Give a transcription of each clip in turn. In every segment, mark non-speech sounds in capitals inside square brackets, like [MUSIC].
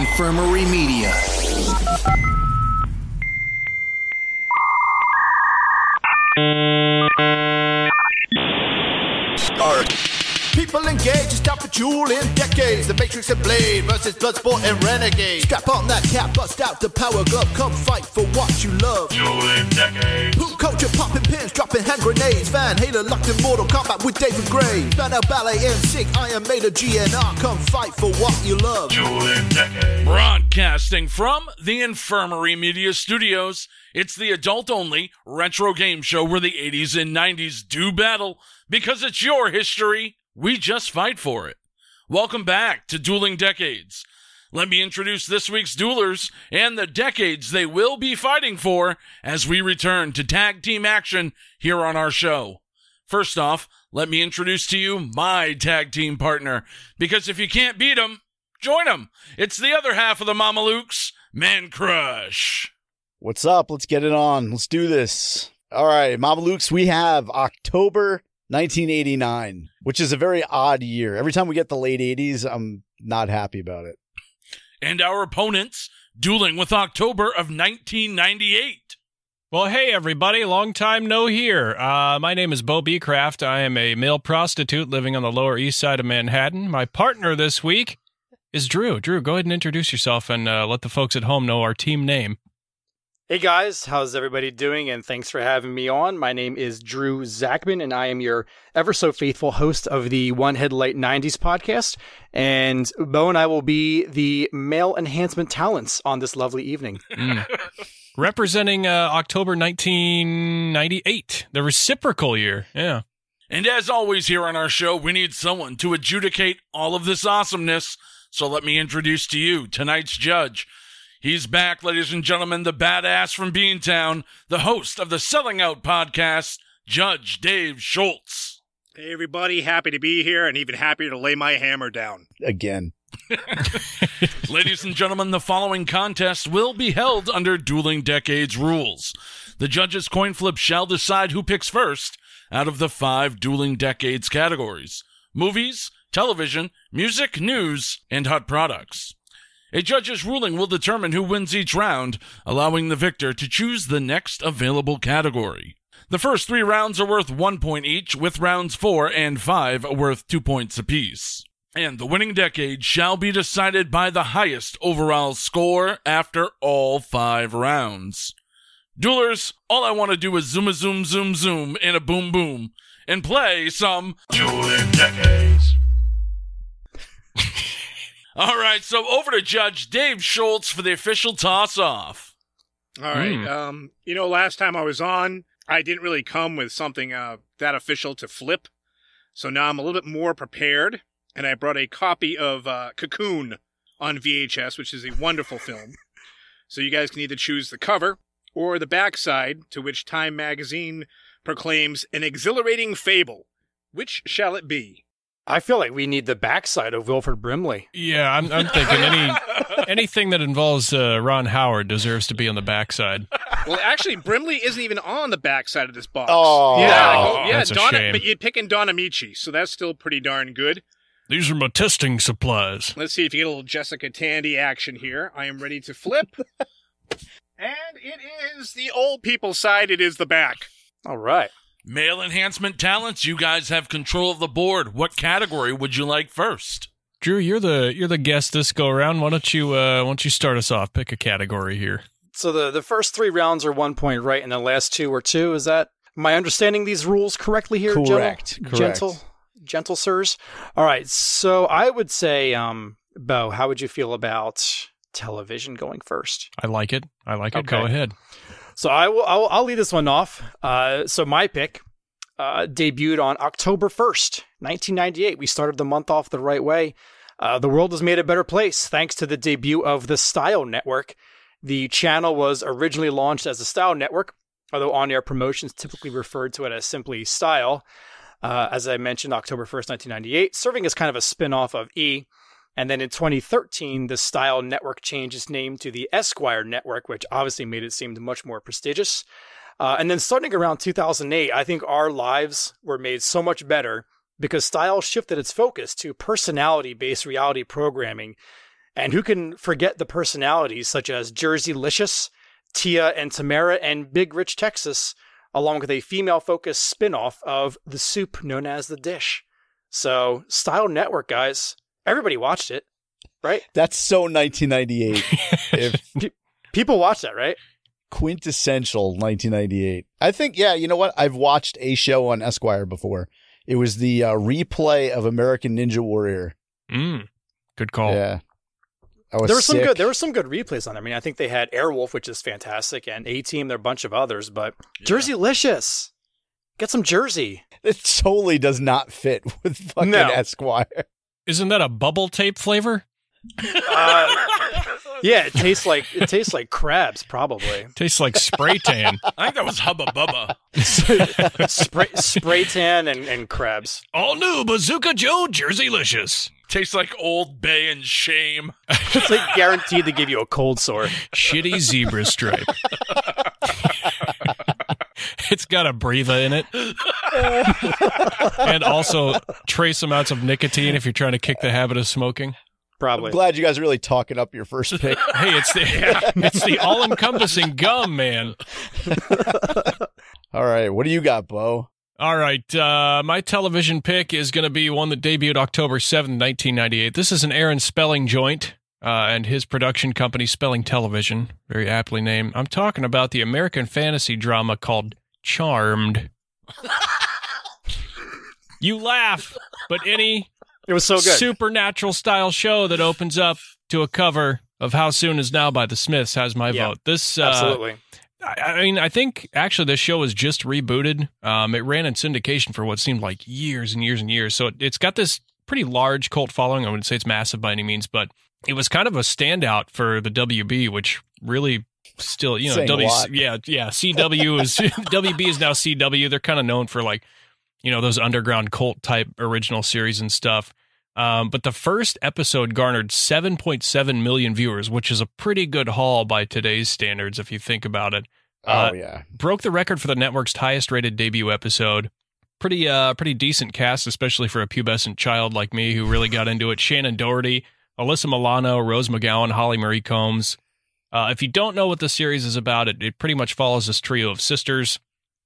Infirmary Media. Start. People engaged, stop for Dueling Decades. The Matrix and Blade versus Bloodsport and Renegade. Strap on that cap, bust out the power glove. Come fight for what you love. Dueling decades. Poop culture, popping pins, dropping hand grenades. Van Halen locked in Mortal Kombat with David Gray. Banner Ballet and Sick, Iron Maiden GNR. Come fight for what you love. Dueling decades. Broadcasting from the Infirmary Media Studios, it's the adult only retro game show where the 80s and 90s do battle because it's your history. We just fight for it. Welcome back to Dueling Decades. Let me introduce this week's duelers and the decades they will be fighting for as we return to tag team action here on our show. First off, let me introduce to you my tag team partner because if you can't beat them, join them. It's the other half of the Mamalukes, Mancrush. What's up? Let's get it on. Let's do this. All right, Mamalukes, we have October 1989, which is a very odd year. Every time we get the late 80s, I'm not happy about it. And our opponents dueling with October of 1998. Well, hey, everybody. Long time no here. Uh, my name is Beau Becraft. I am a male prostitute living on the Lower East Side of Manhattan. My partner this week is Drew. Drew, go ahead and introduce yourself and uh, let the folks at home know our team name. Hey guys, how's everybody doing? And thanks for having me on. My name is Drew Zakmin, and I am your ever so faithful host of the One Headlight 90s podcast. And Beau and I will be the male enhancement talents on this lovely evening. Mm. [LAUGHS] Representing uh, October 1998, the reciprocal year. Yeah. And as always, here on our show, we need someone to adjudicate all of this awesomeness. So let me introduce to you tonight's judge. He's back, ladies and gentlemen, the badass from Beantown, the host of the Selling Out podcast, Judge Dave Schultz. Hey, everybody, happy to be here and even happier to lay my hammer down. Again. [LAUGHS] Ladies and gentlemen, the following contest will be held under Dueling Decades rules. The judges' coin flip shall decide who picks first out of the five Dueling Decades categories movies, television, music, news, and hot products. A judge's ruling will determine who wins each round, allowing the victor to choose the next available category. The first three rounds are worth one point each, with rounds four and five worth two points apiece. And the winning decade shall be decided by the highest overall score after all five rounds. Duelers, all I want to do is zoom a zoom zoom zoom in a boom boom and play some Dueling decades. All right, so over to Judge Dave Schultz for the official toss off. All right. Mm. Um, you know, last time I was on, I didn't really come with something uh, that official to flip. So now I'm a little bit more prepared, and I brought a copy of uh, Cocoon on VHS, which is a wonderful film. So you guys can either choose the cover or the backside, to which Time magazine proclaims an exhilarating fable. Which shall it be? I feel like we need the backside of Wilford Brimley. Yeah, I'm, I'm thinking any [LAUGHS] anything that involves uh, Ron Howard deserves to be on the backside. Well, actually, Brimley isn't even on the backside of this box. Oh. yeah, Oh, go- yeah, that's a shame. but you're picking Don Ameche, so that's still pretty darn good. These are my testing supplies. Let's see if you get a little Jessica Tandy action here. I am ready to flip. [LAUGHS] and it is the old people side, it is the back. All right. Male enhancement talents, you guys have control of the board. What category would you like first? Drew, you're the you're the guest this go around. Why don't you uh, why don't you start us off? Pick a category here. So the, the first three rounds are one point right, and the last two are two. Is that am I understanding these rules correctly here? gentle- Correct, correct. Gentle, gentle sirs. All right. So I would say, um, Beau, how would you feel about television going first? I like it. I like it. Okay. Go ahead. So I will. I'll, I'll lead this one off. Uh, so my pick uh, debuted on October first, nineteen ninety eight. We started the month off the right way. Uh, the world was made a better place thanks to the debut of the Style Network. The channel was originally launched as a Style Network, although on-air promotions typically referred to it as simply Style. Uh, as I mentioned, October 1st, 1998, serving as kind of a spin off of E. And then in 2013, the Style Network changed its name to the Esquire Network, which obviously made it seem much more prestigious. Uh, and then starting around 2008, I think our lives were made so much better because Style shifted its focus to personality based reality programming. And who can forget the personalities such as Jerseylicious, Tia and Tamera, and Big Rich Texas, along with a female focused spin off of the soup known as the dish. So, Style Network, guys, everybody watched it, right? [LAUGHS] That's so 1998. [LAUGHS] if People watch that, right? quintessential 1998. I think, yeah, you know what? I've watched a show on Esquire before. It was the uh, replay of American Ninja Warrior. Mm, good call. Yeah. I was there were some sick. good there were some good replays on there. I mean, I think they had Airwolf, which is fantastic, and A Team, there are a bunch of others, but Jersey Licious. Get some Jersey. It totally does not fit with fucking No. Esquire. Isn't that a bubble tape flavor? Uh, yeah, it tastes like it tastes like crabs, probably. Tastes like spray tan. [LAUGHS] I think that was Hubba Bubba. [LAUGHS] spray spray tan and, and crabs. All new Bazooka Joe Jerseylicious. Tastes like Old Bay and shame. It's like guaranteed to give you a cold sore. Shitty zebra stripe. [LAUGHS] [LAUGHS] it's got Abreva in it. and also trace amounts of nicotine if you're trying to kick the habit of smoking. Probably. I'm glad you guys are really talking up your first pick. [LAUGHS] Hey, it's the [LAUGHS] it's the all-encompassing gum, man. All right. What do you got, Beau? All right, uh, my television pick is going to be one that debuted October 7th, 1998. This is an Aaron Spelling joint uh, and his production company, Spelling Television, very aptly named. I'm talking about the American fantasy drama called Charmed. [LAUGHS] you laugh, but any It was so good. supernatural style show that opens up to a cover of How Soon Is Now by the Smiths has my Yeah, vote. This uh, Absolutely. I, I mean, I think actually this show was just rebooted. Um, it ran in syndication for what seemed like years and years and years. So it, it's got this pretty large cult following. I wouldn't say it's massive by any means, but it was kind of a standout for the WB, which really still, you know, Saying a W, yeah, yeah, CW is [LAUGHS] [LAUGHS] WB is now CW. They're kind of known for like, you know, those underground cult type original series and stuff. Um, but the first episode garnered 7.7 million viewers, which is a pretty good haul by today's standards, if you think about it Uh, oh, yeah. broke the record for the network's highest rated debut episode. Pretty uh pretty decent cast, especially for a pubescent child like me who really got into it. Shannen Doherty, Alyssa Milano, Rose McGowan, Holly Marie Combs. Uh, if you don't know what the series is about, it, it pretty much follows this trio of sisters.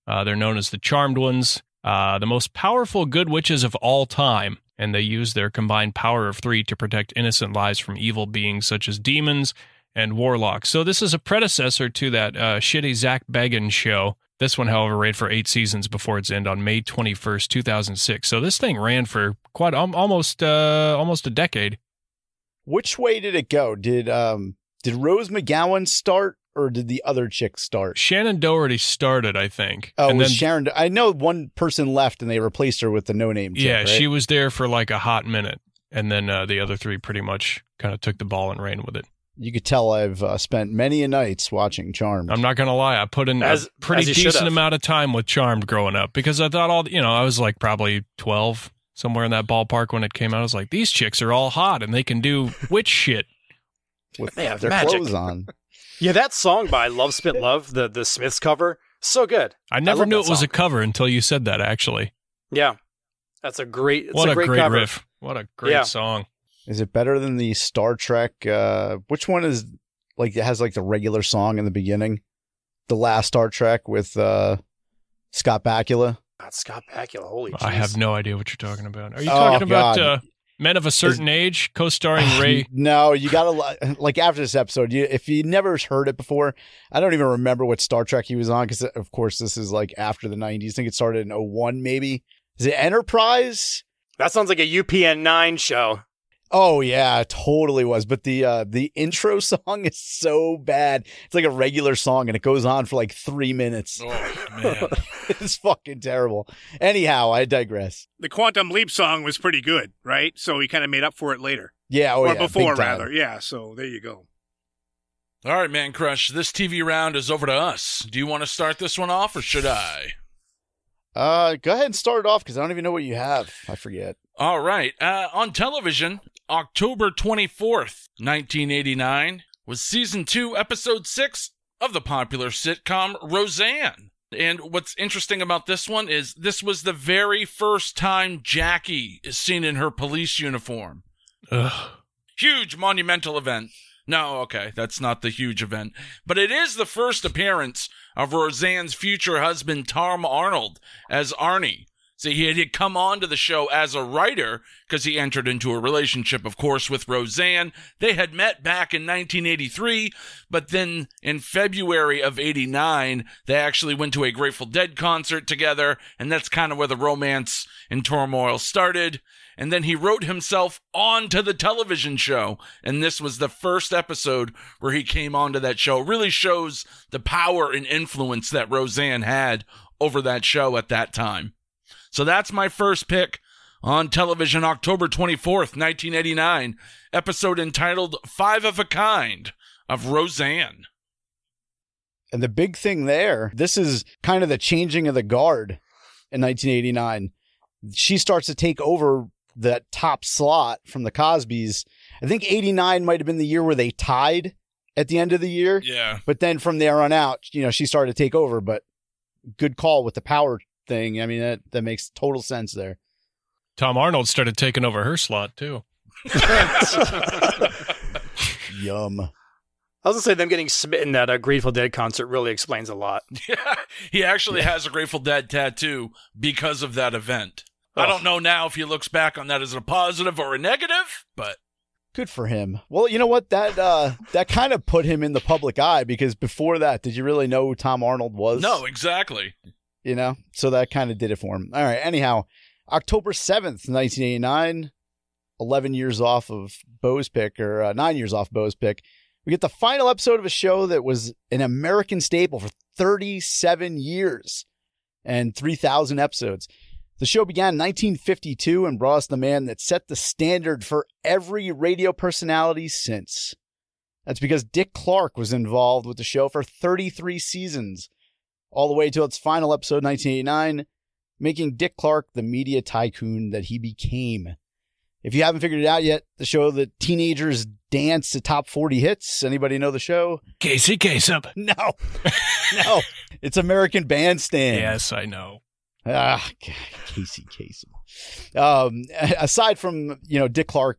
Uh, they're known as the Charmed Ones, uh, the most powerful good witches of all time, and they use their combined power of three to protect innocent lives from evil beings such as demons and warlocks. So this is a predecessor to that uh, shitty Zak Bagans show. This one, however, ran for eight seasons before its end on May 21st, 2006. So this thing ran for quite um, almost uh, almost a decade. Which way did it go? Did um did Rose McGowan start or did the other chick start? Shannen Doherty started, I think. Oh, and was then Sharon. I know one person left and they replaced her with the no name chick. yeah, right? she was there for like a hot minute, and then uh, the other three pretty much kind of took the ball and ran with it. You could tell I've uh, spent many a nights watching Charmed. I'm not gonna lie, I put in As- a pretty as should decent have. amount of time with Charmed growing up because I thought all you know I was like probably 12 somewhere in that ballpark when it came out. I was like, these chicks are all hot and they can do witch shit. with They have their magic. clothes on. Yeah, that song by Love Spit Love, the the Smiths cover, so good. I never love knew it was a cover until you said that. Actually, Yeah, that's a great. It's what a great, cover. riff! What a great Yeah. song! Is it better than the Star Trek? Uh, which one is like it has like the regular song in the beginning? The last Star Trek with uh, Scott Bakula. God, Scott Bakula, holy. I jeez. have no idea what you're talking about. Are you Oh, talking about uh, Men of a Certain Age, co-starring [SIGHS] Ray? No, you gotta [LAUGHS] like after this episode. You if you never heard it before, I don't even remember what Star Trek he was on because of course this is like after the '90s. I think it started in 01 maybe. Is it Enterprise? That sounds like a UPN nine show. Oh yeah, it totally was. But the uh the intro [LAUGHS] song is so bad. It's like a regular song and it goes on for like three minutes. Oh [LAUGHS] man. it's fucking terrible. Anyhow, I digress. The Quantum Leap song was pretty good, right? So he kind of made up for it later. Yeah, oh or yeah, before, big time. rather. Yeah, so there you go. All right, Mancrush. This TV round is over to us. Do you want to start this one off or should I? Uh, go ahead and start it off because I don't even know what you have. I forget. All right. Uh, on television, October 24th, 1989, was season two, episode six of the popular sitcom Roseanne. And what's interesting about this one is this was the very first time Jackie is seen in her police uniform. Ugh. huge monumental event. No, okay, that's not the huge event, but it is the first appearance of Roseanne's future husband Tom Arnold as Arnie. See, he had come on to the show as a writer because he entered into a relationship, of course, with Roseanne. They had met back in 1983, but then in February of 89, they actually went to a Grateful Dead concert together, and that's kind of where the romance and turmoil started. And then he wrote himself onto the television show, and this was the first episode where he came onto that show. Really shows the power and influence that Roseanne had over that show at that time. So that's my first pick on television, October 24th, 1989, episode entitled Five of a Kind of Roseanne. And the big thing there, this is kind of the changing of the guard in 1989. She starts to take over that top slot from the Cosbys. I think 89 might have been the year where they tied at the end of the year. Yeah. But then from there on out, you know, she started to take over. But good call with the power thing. I mean, that, that makes total sense there. Tom Arnold started taking over her slot too. [LAUGHS] Yum. I was gonna say them getting smitten at a Grateful Dead concert really explains a lot. [LAUGHS] Yeah. He actually has a Grateful Dead tattoo because of that event. I don't know now if he looks back on that as a positive or a negative, but Good for him. Well, you know what? That uh that kind of put him in the public eye because before that, did you really know who Tom Arnold was? no, exactly. You know? So that kind of did it for him. All right anyhow october 7th 1989 11 years off of Beau's pick or uh, 9 years off Beau's pick we get the final episode of a show that was an american staple for 37 years and 3000 episodes. The show began in 1952 and brought us the man that set the standard for every radio personality since. That's because dick clark was involved with the show for 33 seasons all the way to its final episode, 1989, making Dick Clark the media tycoon that he became. If you haven't figured it out yet, the show that teenagers dance to top 40 hits. Anybody know the show? Casey Kasem. [LAUGHS] No, no, it's American Bandstand. Yes, I know. Ah, God, Casey Kasem. Um, aside from you know Dick Clark,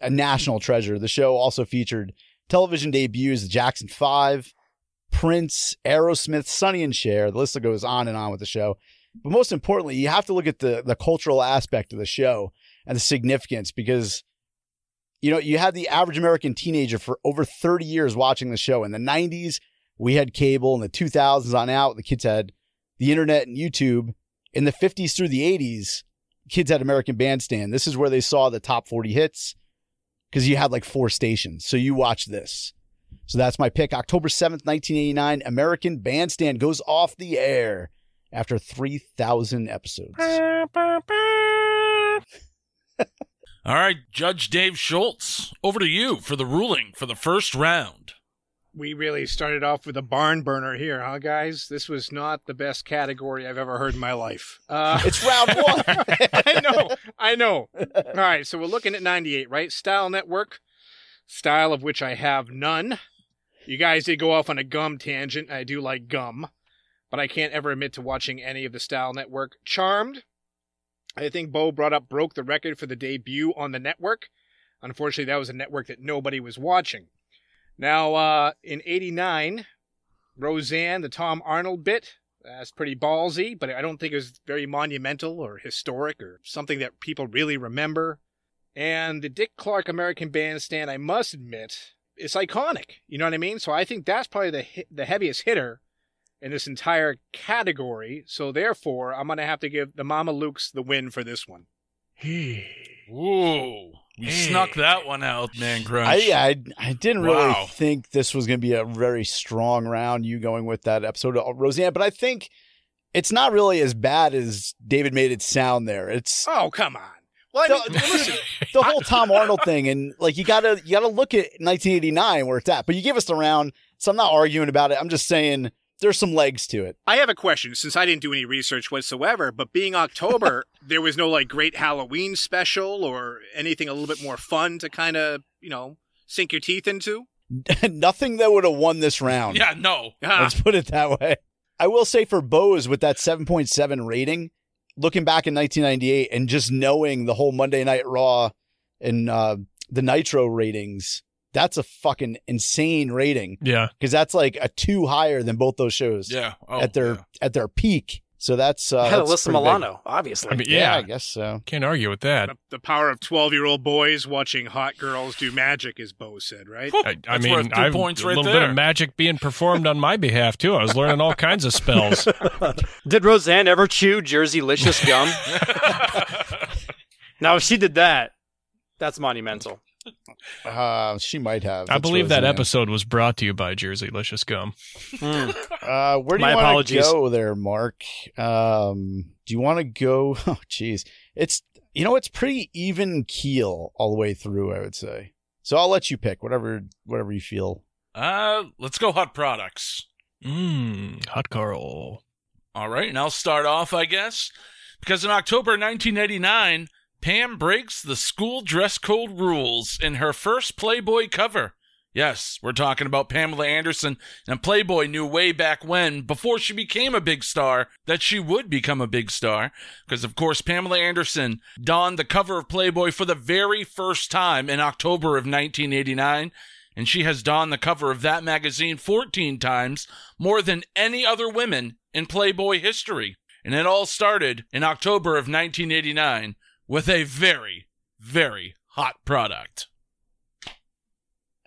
a national treasure, the show also featured television debuts: the Jackson Five, Prince, Aerosmith, Sonny and Cher. The list goes on and on with the show. But most importantly, you have to look at the the cultural aspect of the show and the significance because you know you had the average American teenager for over 30 years watching the show. In the 90s, we had cable. In the 2000s on out, the kids had the internet and YouTube. In the 50s through the 80s, kids had American Bandstand. This is where they saw the top 40 hits because you had like four stations. So you watch this. So that's my pick. October 7th, 1989, American Bandstand goes off the air after 3,000 episodes. [LAUGHS] All right, Judge Dave Schultz, over to you for the ruling for the first round. We really started off with a barn burner here, huh, guys? This was not the best category I've ever heard in my life. Uh, It's round [LAUGHS] one. I know, I know. All right, so we're looking at 98, right? Style Network, style of which I have none. You guys did go off on a gum tangent. I do like gum, but I can't ever admit to watching any of the Style Network. Charmed, I think Beau brought up broke the record for the debut on the network. Unfortunately, that was a network that nobody was watching. Now, uh, in 89, Roseanne, the Tom Arnold bit, that's pretty ballsy, but I don't think it was very monumental or historic or something that people really remember. And the Dick Clark American Bandstand, I must admit, it's iconic. You know what I mean? So I think that's probably the the heaviest hitter in this entire category. So therefore, I'm gonna have to give the Mamalukes the win for this one. Ooh, you snuck that one out, man, Crunch. I, I I didn't really Wow. think this was going to be a very strong round. You going with that episode of Roseanne, but I think it's not really as bad as David made it sound. There, it's Oh come on! Well, I mean, [LAUGHS] The- listen, the whole Tom Arnold thing, and like you gotta you gotta look at 1989 where it's at. But you give us the round, so I'm not arguing about it. I'm just saying there's some legs to it. I have a question since I didn't do any research whatsoever. But being October, [LAUGHS] there was no like great Halloween special or anything a little bit more fun to kind of you know sink your teeth into. [LAUGHS] Nothing that would have won this round. yeah, no. Ah, Let's put it that way. I will say for Beau's with that 7.7 rating, looking back in 1998 and just knowing the whole Monday Night Raw and uh, the Nitro ratings, that's a fucking insane rating Yeah. because that's like a two higher than both those shows Yeah. Oh, at their yeah. at their peak. So that's uh, I had that's Alyssa pretty big. Milano, obviously. I mean, Yeah, yeah. I guess so. Can't argue with that. The, the power of 12 year old boys watching hot girls do magic, as Beau said, right? I, I mean, I've points a little there. bit of magic being performed on my behalf too. I was learning all kinds of spells. [LAUGHS] Did Roseanne ever chew Jerseylicious gum? [LAUGHS] now, if she did that, that's monumental. Uh, she might have. I believe that Roseanne. episode was brought to you by Jerseylicious Gum. Hmm. Uh, where do My you want to go there, Marc? Um, do you want to go? [LAUGHS] Oh, jeez, it's you know it's pretty even keel all the way through. I would say. So I'll let you pick whatever whatever you feel. Uh, let's go hot products. Mmm, hot Carl. All right, and I'll start off, I guess, because in October 1989, Pam breaks the school dress code rules in her first Playboy cover. Yes, we're talking about Pamela Anderson, and Playboy knew way back when, before she became a big star, that she would become a big star. Because, of course, Pamela Anderson donned the cover of Playboy for the very first time in October of 1989, and she has donned the cover of that magazine 14 times, more than any other women in Playboy history. And it all started in October of 1989 with a very, very hot product.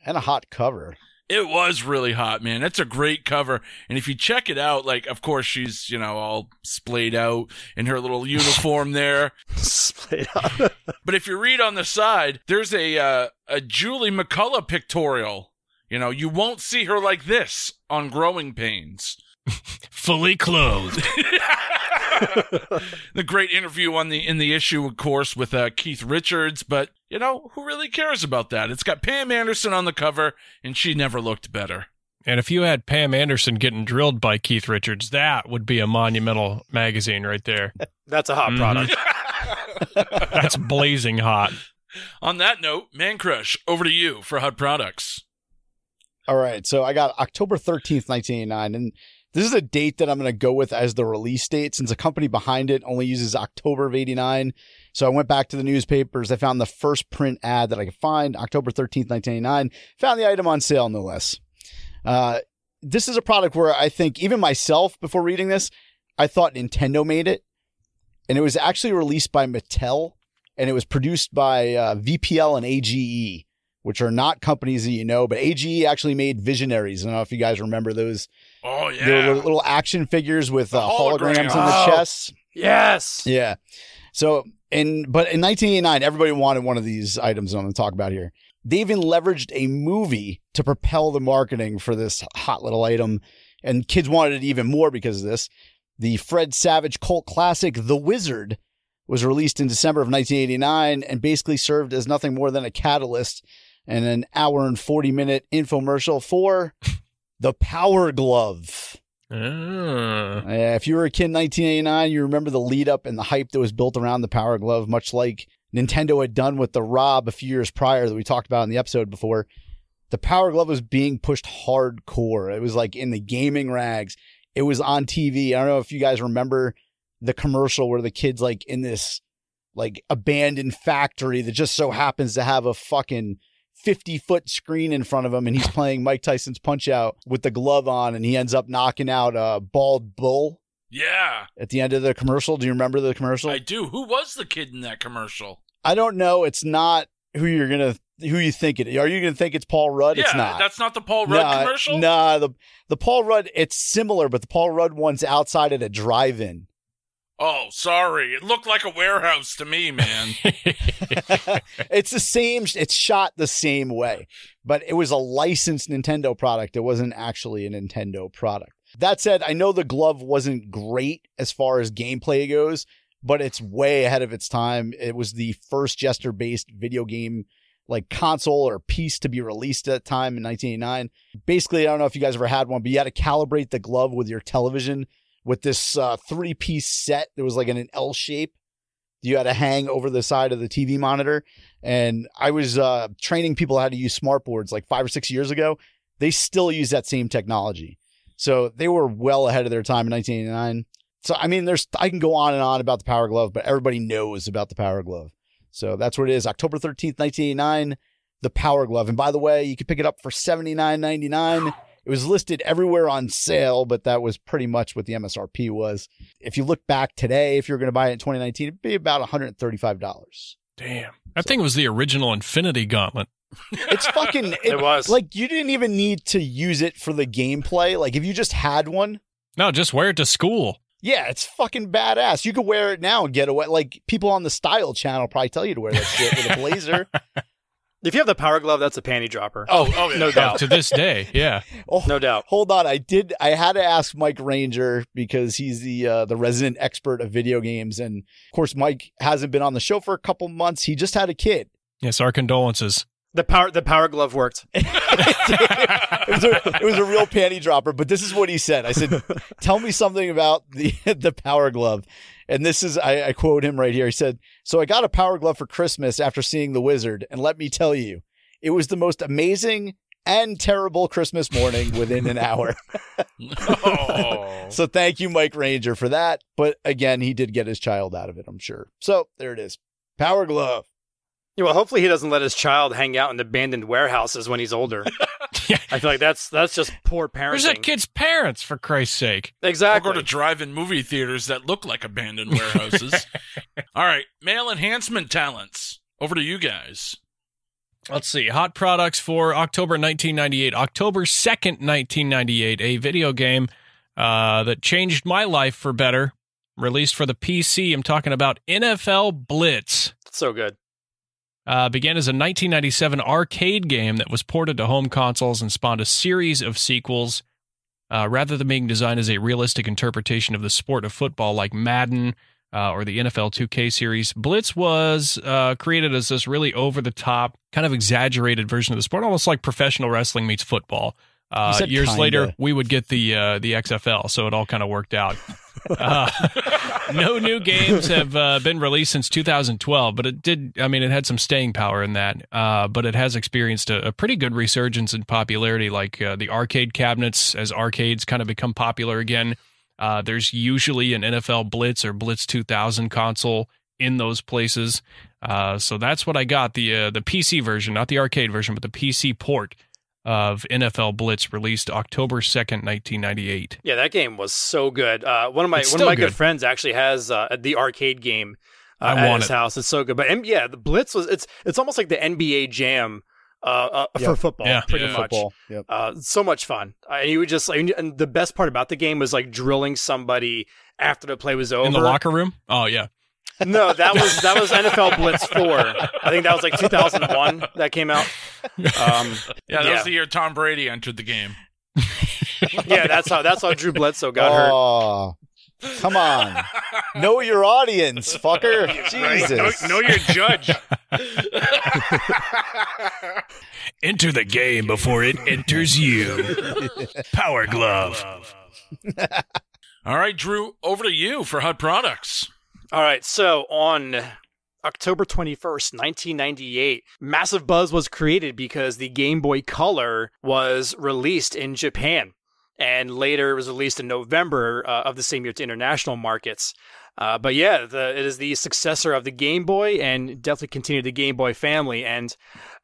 And a hot cover. It was really hot, man. It's a great cover. And if you check it out, like, of course, she's, you know, all splayed out in her little [LAUGHS] uniform there. Split up. [LAUGHS] But if you read on the side, there's a, uh, a Julie McCullough pictorial. You know, you won't see her like this on Growing Pains. Fully clothed. [LAUGHS] the great interview on the in the issue, of course, with uh, Keith Richards. But you know, who really cares about that? It's got Pam Anderson on the cover, and she never looked better. and if you had Pam Anderson getting drilled by Keith Richards, that would be a monumental magazine right there. [LAUGHS] That's a hot Mhm. product. [LAUGHS] That's blazing hot. On that note, Mancrush, over to you for Hot Products. All right, so I got October thirteenth, nineteen eighty nine, and this is a date that I'm going to go with as the release date, since the company behind it only uses October of eighty nine. So I went back to the newspapers. I found the first print ad that I could find, October 13th, 1989. Found the item on sale, no less. Uh, this is a product where I think even myself, before reading this, I thought Nintendo made it. And it was actually released by Mattel and it was produced by uh, VPL and AGE, which are not companies that you know, but AGE actually made Visionaries. I don't know if you guys remember those. Oh They were yeah, little, little action figures with uh, holograms in the hologram. Oh. chests. Yes. Yeah. So in but in 1989, everybody wanted one of these items I'm going to talk about here. They even leveraged a movie to propel the marketing for this hot little item, and kids wanted it even more because of this. The Fred Savage cult classic, The Wizard, was released in December of 1989 and basically served as nothing more than a catalyst and an hour and 40 minute infomercial for the Power Glove. Uh, if you were a kid in 1989, you remember the lead up and the hype that was built around the Power Glove, much like Nintendo had done with the Rob a few years prior that we talked about in the episode before. The Power Glove was being pushed hardcore. It was like in the gaming rags. It was on TV. I don't know if you guys remember the commercial where the kid's like in this like abandoned factory that just so happens to have a fucking 50 foot screen in front of him and he's playing Mike Tyson's punch out with the glove on and he ends up knocking out a bald bull yeah, at the end of the commercial. Do you remember the commercial? I do. Who was the kid in that commercial? I don't know. It's not who you're going to who you think it. Are you going to think it's Paul Rudd? yeah, it's not. that's not the Paul Rudd Nah, commercial. Nah, the the Paul Rudd it's similar, but the Paul Rudd one's outside at a drive-in. Oh, sorry. It looked like a warehouse to me, man. [LAUGHS] it's the same. It's shot the same way, but it was a licensed Nintendo product. It wasn't actually a Nintendo product. That said, I know the glove wasn't great as far as gameplay goes, but it's way ahead of its time. It was the first gesture-based video game like console or piece to be released at that time in 1989. Basically, I don't know if you guys ever had one, but you had to calibrate the glove with your television with this uh, three-piece set. There was like in an L shape you had to hang over the side of the TV monitor. And I was uh, training people how to use smartboards like five or six years ago. They still use that same technology. So they were well ahead of their time in 1989. So, I mean, there's, I can go on and on about the Power Glove, but everybody knows about the Power Glove. So that's what it is. October 13th, 1989, the Power Glove. And by the way, you can pick it up for seventy nine ninety nine. It was listed everywhere on sale, but that was pretty much what the MSRP was. If you look back today, if you're going to buy it in 2019, it'd be about $135. Damn. That thing was the original Infinity Gauntlet. It's fucking. [LAUGHS] It was. Like, you didn't even need to use it for the gameplay. Like, if you just had one, No, just wear it to school. yeah, it's fucking badass. You could wear it now and get away. Like, people on the Style channel probably tell you to wear that shit with a blazer. [LAUGHS] If you have the power glove, that's a panty dropper. Oh, oh, yeah. no doubt. to this day, yeah. [LAUGHS] Oh, No doubt. Hold on, I did. I had to ask Mike Ranger because he's the uh, the resident expert of video games, and of course, Mike hasn't been on the show for a couple months. He just had a kid. Yes, our condolences. The power the power glove worked. [LAUGHS] it was a it was a real panty dropper. But this is what he said. I said, "Tell me something about the [LAUGHS] the Power Glove." And this is I, I quote him right here. He said, "So I got a Power Glove for Christmas after seeing The Wizard, and let me tell you, it was the most amazing." And terrible Christmas morning within an hour. [LAUGHS] Oh. So thank you, Mike Ranger, for that. But again, he did get his child out of it, I'm sure. So there it is. Power glove. Yeah, well, hopefully he doesn't let his child hang out in abandoned warehouses when he's older. [LAUGHS] Yeah. I feel like that's that's just poor parenting. Where's that kid's parents, for Christ's sake? Exactly. Or go to drive-in movie theaters that look like abandoned warehouses. [LAUGHS] All right, male enhancement talents. Over to you guys. Let's see. Hot products for October 1998. October 2nd, 1998. A video game uh, that changed my life for better. Released for the PC. I'm talking about NFL Blitz. so good. Uh, began as a 1997 arcade game that was ported to home consoles and spawned a series of sequels. Uh, rather than being designed as a realistic interpretation of the sport of football like Madden uh, or the NFL 2K series, Blitz was uh, created as this really over the top, kind of exaggerated version of the sport, almost like professional wrestling meets football. Uh, years kinda. later, we would get the uh, the XFL, so it all kind of worked out. [LAUGHS] Uh, no new games have uh, been released since 2012, but it did. I mean, it had some staying power in that. Uh, but it has experienced a, a pretty good resurgence in popularity, like uh, the arcade cabinets as arcades kind of become popular again. Uh, there's usually an NFL Blitz or Blitz 2000 console in those places. Uh, so that's what I got the uh, the PC version, not the arcade version, but the PC port of NFL Blitz released October 2nd, 1998. Yeah, that game was so good. Uh, one of my one of my good. good. friends actually has uh, the arcade game uh, I at want his it. house. It's so good. But and, yeah, the Blitz was it's it's almost like the NBA Jam uh, uh, Yeah. for football, Yeah. pretty Yeah. much. Football. Yep. Uh, so much fun. Uh, and you would just like, and the best part about the game was like drilling somebody after the play was over. In the locker room? Oh, yeah. No, that was that was NFL Blitz four. I think that was like 2001 that came out. Um, Yeah, that Yeah. was the year Tom Brady entered the game. [LAUGHS] yeah, that's how that's how Drew Bledsoe got hurt. Oh, come on. know your audience, fucker. [LAUGHS] Right? Know, Jesus. know your judge. [LAUGHS] Enter the game before it enters you. Power Glove. All right, Drew, over to you for Hot Products. All right, so on October 21st, 1998, massive buzz was created because the Game Boy Color was released in Japan. And later it was released in November uh, of the same year to international markets. Uh, but yeah, the, it is the successor of the Game Boy and definitely continued the Game Boy family. And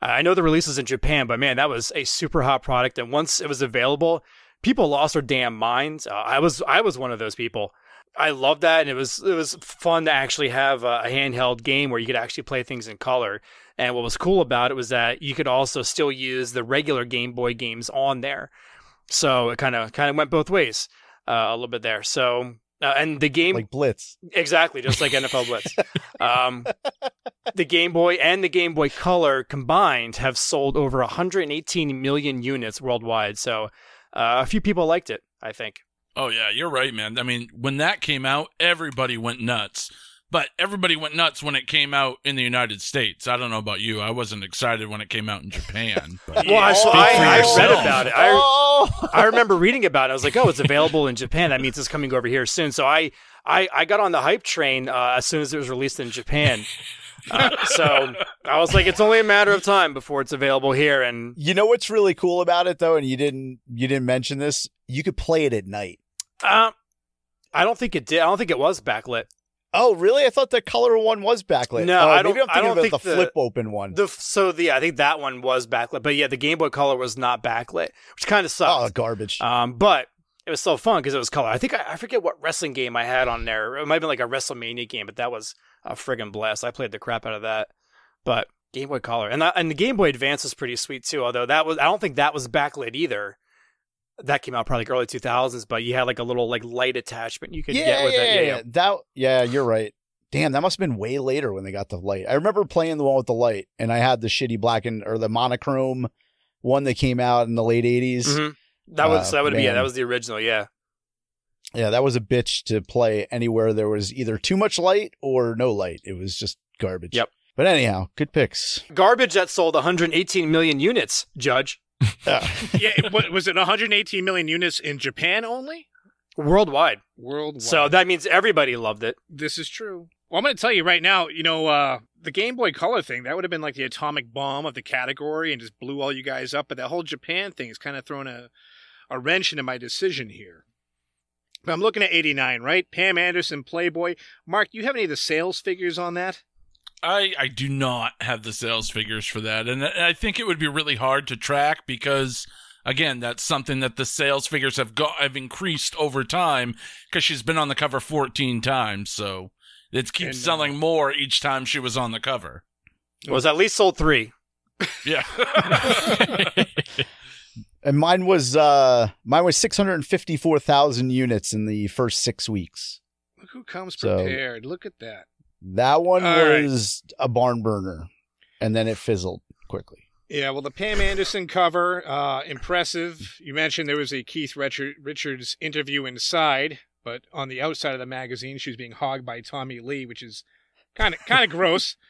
uh, I know the release was in Japan, but man, that was a super hot product. And once it was available, people lost their damn minds. Uh, I was I was one of those people. I loved that, and it was it was fun to actually have a, handheld game where you could actually play things in color. And what was cool about it was that you could also still use the regular Game Boy games on there. So it kind of kind of went both ways uh, a little bit there. So uh, and the game Like Blitz. Exactly, just like NFL Blitz. [LAUGHS] Um, the Game Boy and the Game Boy Color combined have sold over 118 million units worldwide. So uh, a few people liked it, I think. Oh yeah, you're right, man. I mean, when that came out, everybody went nuts. But everybody went nuts when it came out in the United States. I don't know about you. I wasn't excited when it came out in Japan. But [LAUGHS] Well, I, so Speak I, for I read about it. I, oh, I remember reading about it. I was like, oh, it's available in Japan. That means it's coming over here soon. So I, I, I got on the hype train uh, as soon as it was released in Japan. [LAUGHS] Uh, so I was like, it's only a matter of time before it's available here. And you know what's really cool about it though, and you didn't you didn't mention this. You could play it at night. Uh, I don't think it did. I don't think it was backlit. Oh, really? I thought the color one was backlit. No, oh, I don't- I'm I don't about think the, the- flip open one. The so the I think that one was backlit, but yeah, the Game Boy Color was not backlit, which kind of sucks. oh, garbage. Um, but it was still fun because it was color. I think I, I forget what wrestling game I had on there. It might have been like a WrestleMania game, but that was a friggin' blast. I played the crap out of that. But Game Boy Color and that, and the Game Boy Advance was pretty sweet too. Although that was I don't think that was backlit either. That came out probably like early two thousands, but you had like a little like light attachment you could yeah, get with yeah, it. yeah, Yeah, yeah. That, yeah, you're right. Damn, that must have been way later when they got the light. I remember playing the one with the light, and I had the shitty black and or the monochrome one that came out in the late 80s. Mhm. That was Uh, that would be yeah, that was the original. Yeah. Yeah, that was a bitch to play anywhere there was either too much light or no light. It was just garbage. Yep. But anyhow, good picks. Garbage that sold 118 million units, Judge. Yeah. [LAUGHS] yeah, it- was it 118 million units in Japan only? Worldwide. Worldwide. So that means everybody loved it. this is true. Well, I'm going to tell you right now. You know, uh, the Game Boy Color thing that would have been like the atomic bomb of the category and just blew all you guys up. But that whole Japan thing has kind of thrown a a wrench into my decision here. But I'm looking at 89, right? Pam Anderson, Playboy. Marc, do you have any of the sales figures on that? I, I do not have the sales figures for that. And I I think it would be really hard to track because, again, that's something that the sales figures have got, have increased over time because she's been on the cover 14 times. So it keeps And, uh, selling more each time she was on the cover. It was at least sold three. Yeah. [LAUGHS] And mine was uh mine was 654,000 units in the first 6 weeks. Look who comes So- prepared. Look at that. That one All right. was a barn burner and then it fizzled quickly. Yeah, well, the Pam Anderson cover, uh, impressive. You mentioned there was a Keith Richard- Richards interview inside, but on the outside of the magazine, she was being hogged by Tommy Lee, which is kind of kind of gross. [LAUGHS]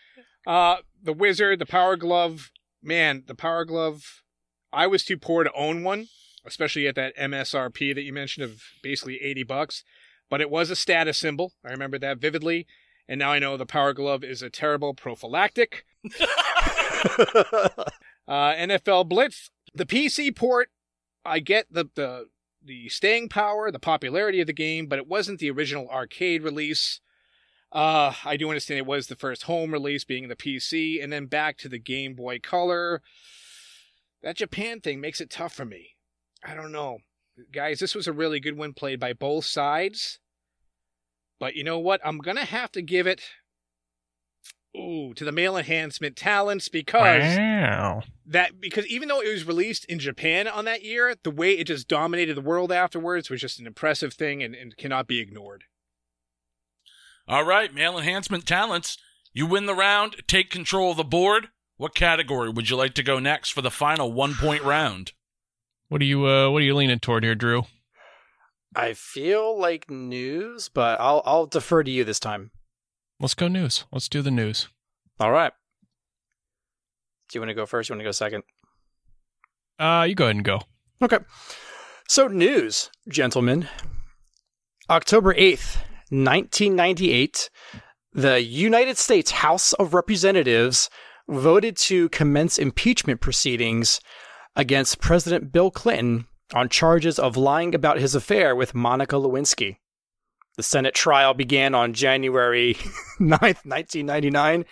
Uh, the Wizard, the Power Glove, man, the Power Glove. I was too poor to own one, especially at that MSRP that you mentioned of basically eighty bucks. But it was a status symbol. I remember that vividly, and now I know the Power Glove is a terrible prophylactic. [LAUGHS] uh, NFL Blitz, the PC port. I get the the the staying power, the popularity of the game, but it wasn't the original arcade release. Uh, I do understand it was the first home release, being the PC, and then back to the Game Boy Color. That Japan thing makes it tough for me. I don't know, guys. This was a really good one, played by both sides. But you know what? I'm gonna have to give it. Ooh, to the male enhancement talents because Wow. that because even though it was released in Japan on that year, the way it just dominated the world afterwards was just an impressive thing and, and cannot be ignored. All right, male enhancement talents. You win the round, take control of the board. What category would you like to go next for the final one point round? What are you uh what are you leaning toward here, Drew? I feel like news, but I'll I'll defer to you this time. Let's go news. Let's do the news. All right. Do you want to go first? You want to go second? Uh you go ahead and go. Okay. So, news, gentlemen. October 8th, 1998, the United States House of Representatives voted to commence impeachment proceedings against President Bill Clinton on charges of lying about his affair with Monica Lewinsky. The Senate trial began on January [LAUGHS] 9th, 1999,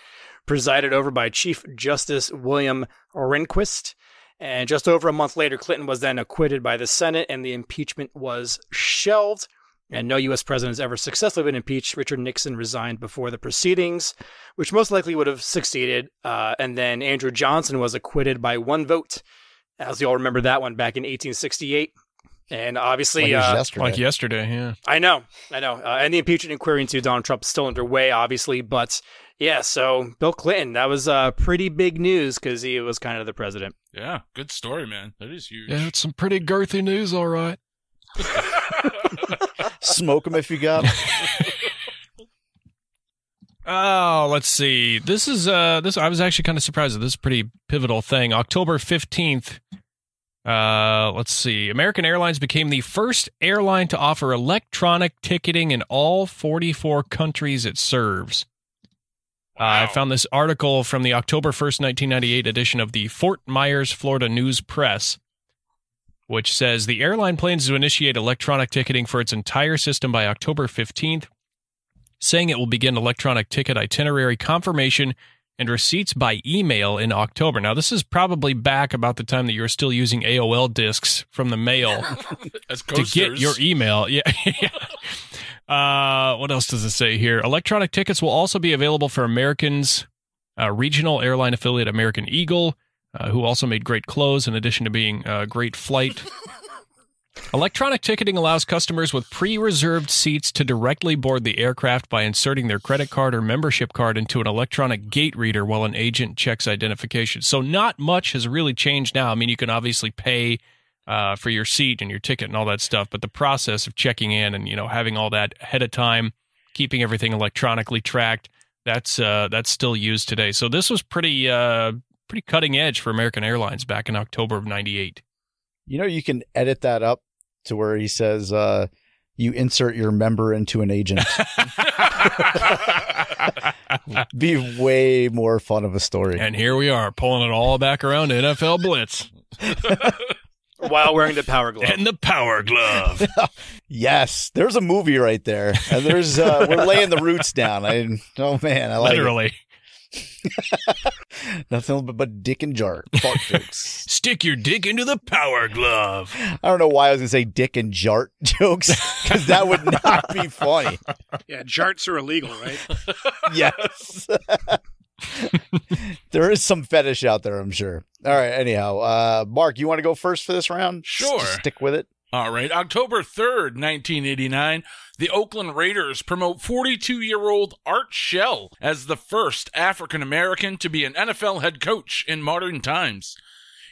presided over by Chief Justice William Rehnquist. And just over a month later, Clinton was then acquitted by the Senate and the impeachment was shelved. And no U.S. president has ever successfully been impeached. Richard Nixon resigned before the proceedings, which most likely would have succeeded. Uh, and then Andrew Johnson was acquitted by one vote, as you all remember that one back in 1868. And obviously, Like uh, yesterday. Like yesterday, yeah. I know, I know. Uh, and the impeachment inquiry into Donald Trump is still underway, obviously. But yeah, so Bill Clinton, that was uh, pretty big news because he was kind of the president. Yeah, good story, man. That is huge. Yeah, it's some pretty girthy news, all right. [LAUGHS] Smoke them if you got 'em. [LAUGHS] Oh, let's see. This is uh this I was actually kind of surprised that this is a pretty pivotal thing. October 15th. Uh let's see. American Airlines became the first airline to offer electronic ticketing in all 44 countries it serves. Uh, I found this article from the October 1st, 1998 edition of the Fort Myers, Florida News Press, which says the airline plans to initiate electronic ticketing for its entire system by October 15th, saying it will begin electronic ticket itinerary confirmation and receipts by email in October. Now, this is probably back about the time that you're still using AOL discs from the mail [LAUGHS] As to get your email. [LAUGHS] Yeah. uh, what else does it say here? Electronic tickets will also be available for Americans, uh, regional airline affiliate American Eagle, uh, who also made great clothes in addition to being a great flight. [LAUGHS] Electronic ticketing allows customers with pre reserved seats to directly board the aircraft by inserting their credit card or membership card into an electronic gate reader while an agent checks identification. So, not much has really changed now. I mean, you can obviously pay uh, for your seat and your ticket and all that stuff, but the process of checking in and you know having all that ahead of time, keeping everything electronically tracked, that's uh, that's still used today. So this was pretty uh, pretty cutting edge for American Airlines back in October of '98. You know, you can edit that up to where he says, uh, you insert your member into an agent. [LAUGHS] Be way more fun of a story. And here we are, pulling it all back around NFL Blitz [LAUGHS] While wearing the power glove. and the Power Glove. [LAUGHS] yes, there's a movie right there. And there's uh, we're laying the roots down. I oh man, I like it. Literally, [LAUGHS] nothing but, but dick and jar fart jokes. [LAUGHS] stick your dick into the Power Glove. I don't know why I was gonna say dick and jart [LAUGHS] jokes because that would not be funny. Yeah, jarts are illegal, right? Yes. there is some fetish out there, I'm sure. All right. Anyhow, uh, Marc, you want to go first for this round? Sure. Just stick with it. All right. October 3rd, 1989, the Oakland Raiders promote 42 year old Art Shell as the first African American to be an NFL head coach in modern times.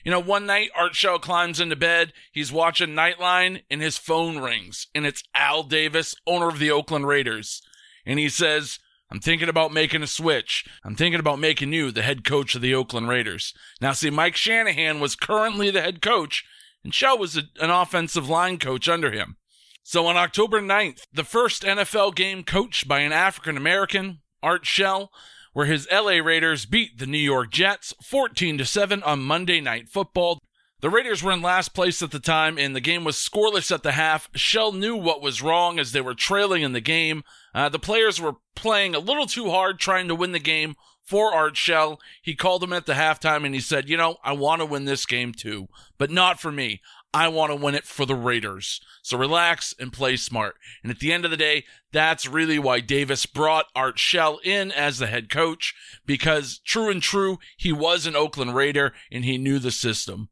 You know, one night Art Shell climbs into bed, he's watching Nightline, and his phone rings, and it's Al Davis, owner of the Oakland Raiders. And he says, I'm thinking about making a switch. I'm thinking about making you the head coach of the Oakland Raiders. Now, see, Mike Shanahan was currently the head coach, and Shell was a, an offensive line coach under him. So on October 9th, the first NFL game coached by an African American, Art Shell, where his LA Raiders beat the New York Jets 14 to 7 on Monday Night Football. The Raiders were in last place at the time, and the game was scoreless at the half. Shell knew what was wrong as they were trailing in the game. Uh, the players were playing a little too hard trying to win the game for Art Shell. He called him at the halftime and he said, You know, I want to win this game too, but not for me. I want to win it for the Raiders. So relax and play smart. And at the end of the day, that's really why Davis brought Art Shell in as the head coach because true and true, he was an Oakland Raider and he knew the system.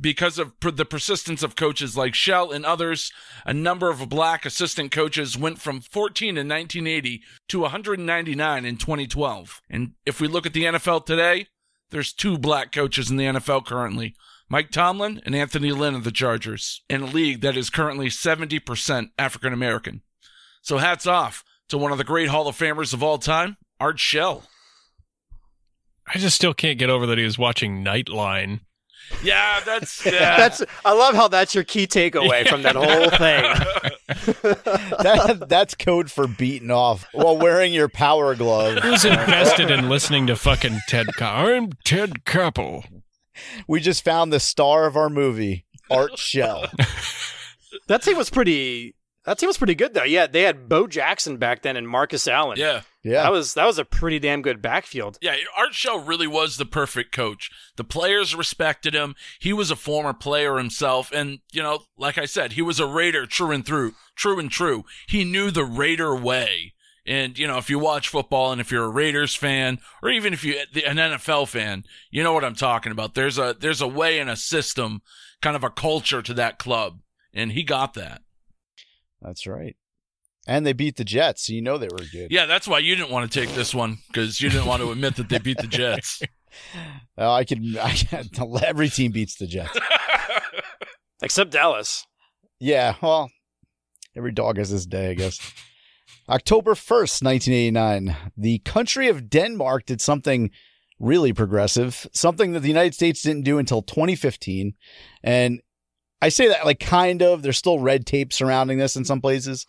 Because of the persistence of coaches like Shell and others, a number of black assistant coaches went from 14 in 1980 to 199 in 2012. And if we look at the NFL today, there's two black coaches in the NFL currently. Mike Tomlin and Anthony Lynn of the Chargers, in a league that is currently 70% African American. So hats off to one of the great Hall of Famers of all time, Art Shell. I just still can't get over that he was watching Nightline. Yeah, that's [LAUGHS] yeah. That's I love how that's your key takeaway from that whole thing. [LAUGHS] That, that's code for beating off while wearing your power glove. Who's invested in listening to fucking Ted? Co- I'm Ted Koppel. We just found the star of our movie, Art Shell. That team was pretty. That team was pretty good though. Yeah, they had Bo Jackson back then and Marcus Allen. yeah. Yeah. that was that was a pretty damn good backfield. Yeah, Art Shell really was the perfect coach. The players respected him. He was a former player himself, and you know, like I said, he was a Raider true and through, true and true. He knew the Raider way. And you know, if you watch football, and if you're a Raiders fan, or even if you're an NFL fan, you know what I'm talking about. There's a there's a way and a system, kind of a culture to that club, and he got that. That's right. And they beat the Jets, so you know they were good. Yeah, that's why you didn't want to take this one because you didn't want to admit that they beat the Jets. [LAUGHS] I can. I can [LAUGHS] every team beats the Jets. [LAUGHS] Except Dallas. Yeah, well, every dog has his day, I guess. October 1st, 1989, the country of Denmark did something really progressive, something that the United States didn't do until 2015. And I say that like kind of, there's still red tape surrounding this in some places.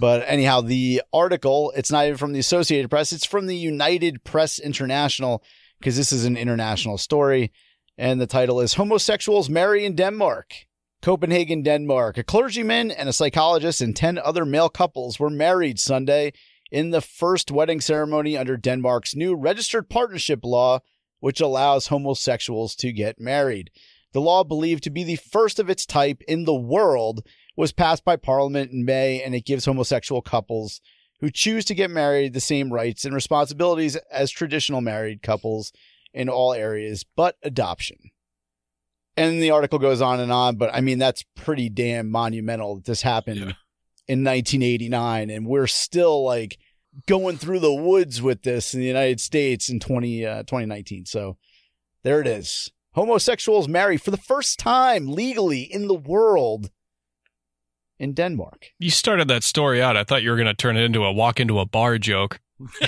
But anyhow, the article, it's not even from the Associated Press, it's from the United Press International, because this is an international story. And the title is Homosexuals Marry in Denmark. Copenhagen, Denmark. A clergyman and a psychologist and 10 other male couples were married Sunday in the first wedding ceremony under Denmark's new registered partnership law, which allows homosexuals to get married. The law, believed to be the first of its type in the world, was passed by Parliament in May, and it gives homosexual couples who choose to get married the same rights and responsibilities as traditional married couples in all areas but adoption. And the article goes on and on, but I mean, that's pretty damn monumental that this happened Yeah. in 1989. And we're still like going through the woods with this in the United States in 20, uh, 2019. So there it is. Homosexuals marry for the first time legally in the world in Denmark. You started that story out. I thought you were going to turn it into a walk into a bar joke. [LAUGHS]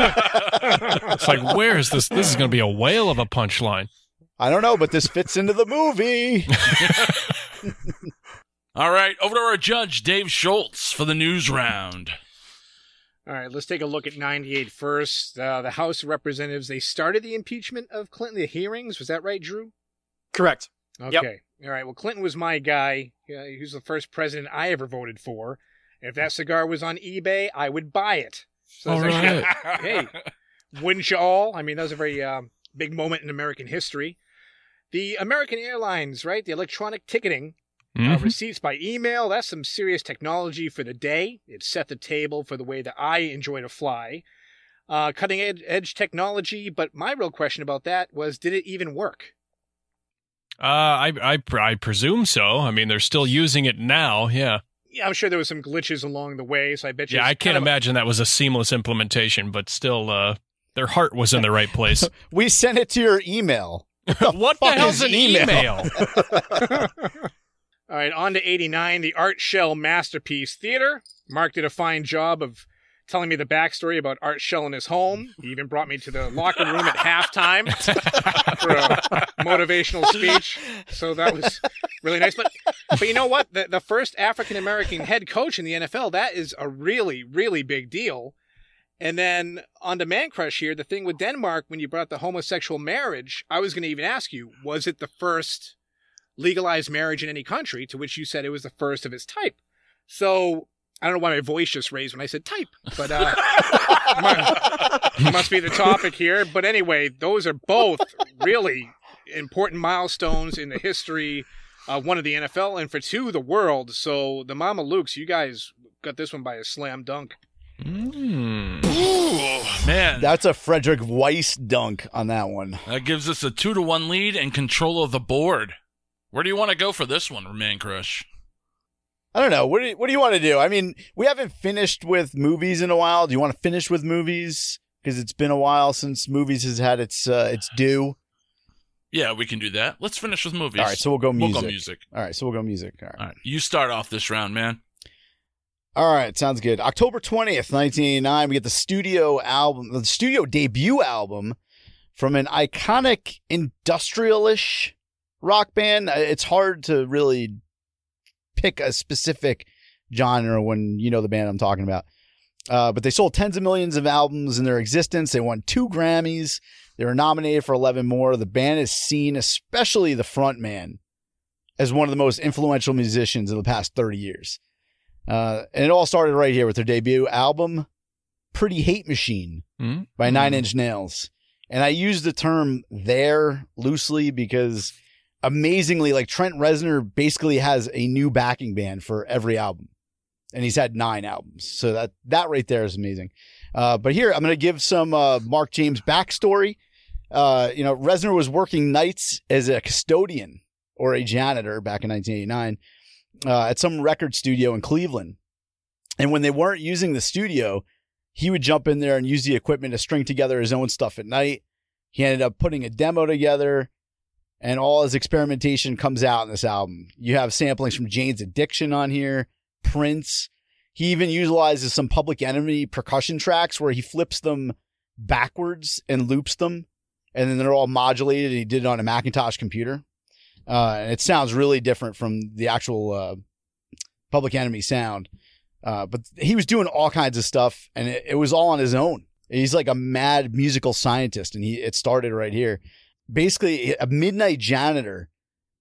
It's like, where is this? This is going to be a whale of a punchline. I don't know, but this fits into the movie. [LAUGHS] All right, over to our judge, Dave Schultz, for the news round. All right, let's take a look at 98 first. Uh, the House of Representatives, they started the impeachment of Clinton, the hearings. Was that right, Drew? Correct. Okay. All right. Well, Clinton was my guy. Uh, he was the first president I ever voted for. If that cigar was on eBay, I would buy it. So All right. actually- hey, [LAUGHS] wouldn't you all? I mean, that was a very um, big moment in American history. The American Airlines, right? The electronic ticketing, uh, Mhm. receipts by email. That's some serious technology for the day. It set the table for the way that I enjoy to fly. Uh, cutting ed- edge technology. But my real question about that was, did it even work? Uh, I, I, I presume so. I mean, they're still using it now. Yeah. Yeah, I'm sure there was some glitches along the way, so I bet you. Yeah, I can't kind of a- imagine that was a seamless implementation, but still, uh, their heart was in the right place. [LAUGHS] we sent it to your email. [LAUGHS] what the fuck hell's is an email? email? [LAUGHS] All right, on to 89, the Art Shell Masterpiece Theater. Marc did a fine job of telling me the backstory about Art Shell and his home. He even brought me to the locker room at halftime [LAUGHS] for a motivational speech. So that was really nice. But but you know what? The, the first African American head coach in the NFL, that is a really, really big deal. And then on to Mancrush here, the thing with Denmark, when you brought the homosexual marriage, I was going to even ask you, was it the first legalized marriage in any country? To which you said it was the first of its type. So I don't know why my voice just raised when I said type, but uh, [LAUGHS] mu- must be the topic here. But anyway, those are both really important milestones in the history. of one of the NFL and for two, the world. So the Mamalukes, you guys got this one by a slam dunk. Mm. Ooh, man. That's a Frederick Weiss dunk on that one. That gives us a two to one lead and control of the board. Where do you want to go for this one, Mancrush? I don't know. What do you, what do you want to do? I mean, we haven't finished with movies in a while. Do you want to finish with movies? Because it's been a while since movies has had its uh, its due. Yeah, we can do that. Let's finish with movies. All right, so we'll go we'll music. go music. All right, so we'll go music. All right. All right, you start off this round, man. All right, sounds good. October 20th, 1989, we get the studio album, the studio debut album from an iconic industrialish rock band. Uh, It's hard to really pick a specific genre when you know the band I'm talking about. Uh, but they sold tens of millions of albums in their existence. They won two Grammys. They were nominated for 11 more. The band is seen, especially the front man, as one of the most influential musicians of the past 30 years. Uh, and it all started right here with their debut album, Pretty Hate Machine Hmm? by Nine Inch Nails. And I use the term there loosely because amazingly, like Trent Reznor basically has a new backing band for every album. And he's had nine albums. So that, that right there is amazing. Uh, but here I'm going to give some, uh, Marc James backstory. Uh, you know, Reznor was working nights as a custodian or a janitor back in 1989 uh, at some record studio in Cleveland. And when they weren't using the studio, he would jump in there and use the equipment to string together his own stuff at night. He ended up putting a demo together, and all his experimentation comes out in this album. You have samplings from Jane's Addiction on here, Prince. He even utilizes some Public Enemy percussion tracks where he flips them backwards and loops them, and then they're all modulated. And He did it on a Macintosh computer. Uh, and it sounds really different from the actual uh, Public Enemy sound. Uh, but he was doing all kinds of stuff, and it, it was all on his own. He's like a mad musical scientist, and he it started right here. Basically, a midnight janitor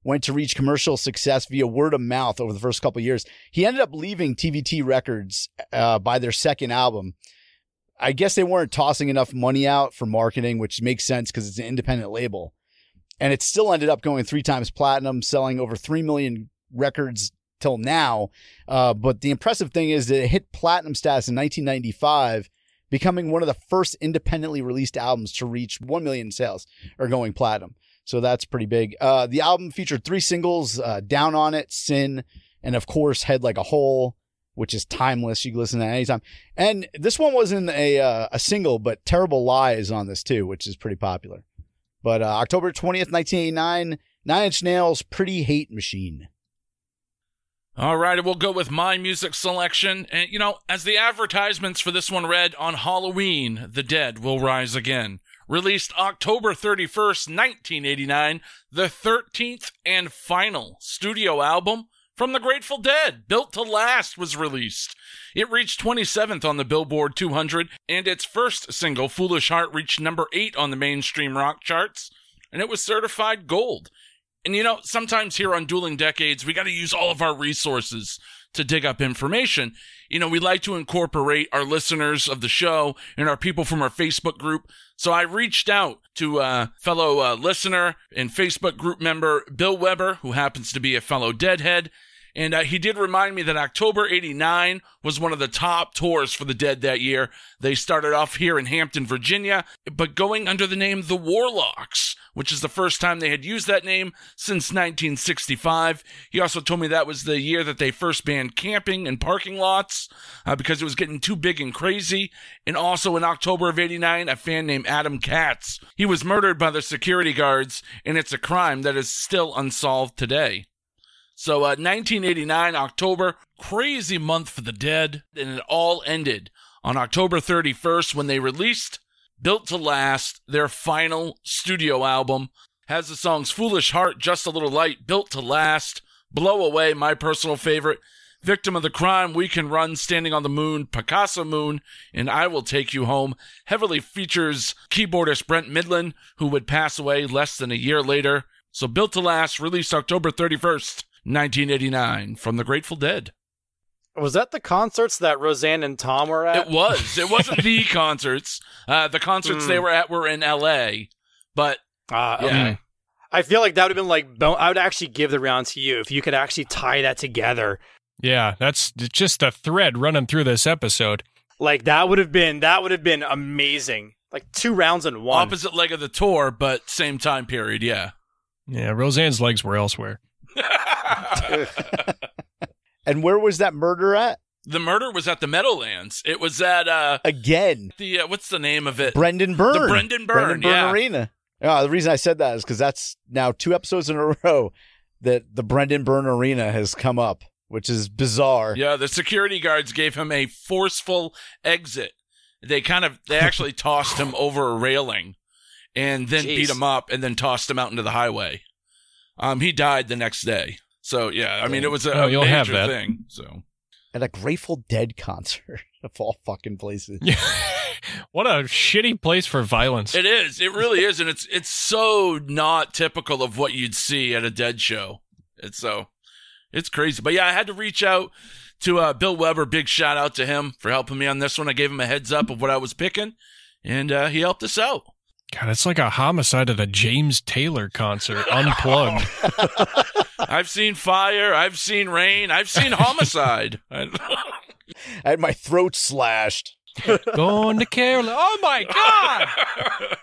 went to reach commercial success via word of mouth over the first couple years. He ended up leaving TVT Records uh, by their second album, I guess they weren't tossing enough money out for marketing, which makes sense because it's an independent label. And it still ended up going three times platinum, selling over 3 million records till now. Uh, but the impressive thing is that it hit platinum status in 1995, becoming one of the first independently released albums to reach 1 million sales or going platinum. So that's pretty big. Uh, the album featured three singles uh, Down on It, Sin, and of course, Head Like a Hole, which is timeless. You can listen to that anytime. And this one wasn't a, uh, a single, but Terrible Lie is on this too, which is pretty popular. But uh, October 20th, 1989, Nine Inch Nails' Pretty Hate Machine. All right, we'll go with my music selection. And, you know, as the advertisements for this one read, on Halloween, the dead will rise again. Released October 31st, 1989, the 13th and final studio album from the Grateful Dead, Built to Last, was released. It reached 27th on the Billboard 200, and its first single, Foolish Heart, reached number 8 on the mainstream rock charts, and it was certified gold. And you know, sometimes here on Dueling Decades, we got to use all of our resources to dig up information. You know, we like to incorporate our listeners of the show and our people from our Facebook group. So I reached out to a fellow uh, listener and Facebook group member, Bill Weber, who happens to be a fellow Deadhead. And uh, he did remind me that October 89 was one of the top tours for the Dead that year. They started off here in Hampton, Virginia, but going under the name The Warlocks, which is the first time they had used that name since 1965. He also told me that was the year that they first banned camping and parking lots uh, because it was getting too big and crazy. And also in October of 89, a fan named Adam Katz. He was murdered by the security guards, and it's a crime that is still unsolved today. So, uh, 1989, October, crazy month for the dead, and it all ended on October 31st when they released Built to Last, their final studio album. Has the songs Foolish Heart, Just a Little Light, Built to Last, Blow Away, my personal favorite, Victim of the Crime, We Can Run, Standing on the Moon, Picasso Moon, and I Will Take You Home. Heavily features keyboardist Brent Mydland, who would pass away less than a year later. So, Built to Last, released October 31st, 1989 from the Grateful Dead. Was that the concerts that Roseanne and Tom were at? It was. It wasn't the [LAUGHS] concerts. Uh, the concerts Mm. they were at were in L.A. But Ah, yeah, okay. I feel like that would have been like bon- I would actually give the round to you if you could actually tie that together. Yeah, that's just a thread running through this episode. Like that would have been that would have been amazing. Like two rounds in one. opposite leg of the tour, but same time period. Yeah. Yeah, Roseanne's legs were elsewhere. [LAUGHS] And where was that murder at? the murder was at the Meadowlands. It was at uh Again, the uh, what's the name of it? Brendan Byrne. The Brendan Byrne, yeah. Arena. Yeah, the reason I said that is because that's now two episodes in a [LAUGHS] row that the Brendan Byrne Arena has come up, which is bizarre. Yeah, the security guards gave him a forceful exit. They kind of they actually [LAUGHS] tossed him over a railing and then Jeez. beat him up and then tossed him out into the highway. Um he died the next day. So yeah, I mean it was a, Oh, a you'll major have that. thing. So At a Grateful Dead concert [LAUGHS] of all fucking places. Yeah. [LAUGHS] what a shitty place for violence. It is. It really is, and it's it's so not typical of what you'd see at a Dead show. It's so it's crazy. But yeah, I had to reach out to uh, Bill Weber. Big shout out to him for helping me on this one. I gave him a heads up of what I was picking, and uh, he helped us out. God, it's like a homicide at a James Taylor concert, [LAUGHS] unplugged. [LAUGHS] I've seen fire. I've seen rain. I've seen homicide. [LAUGHS] I had my throat slashed. Going to Carolina. Oh my God!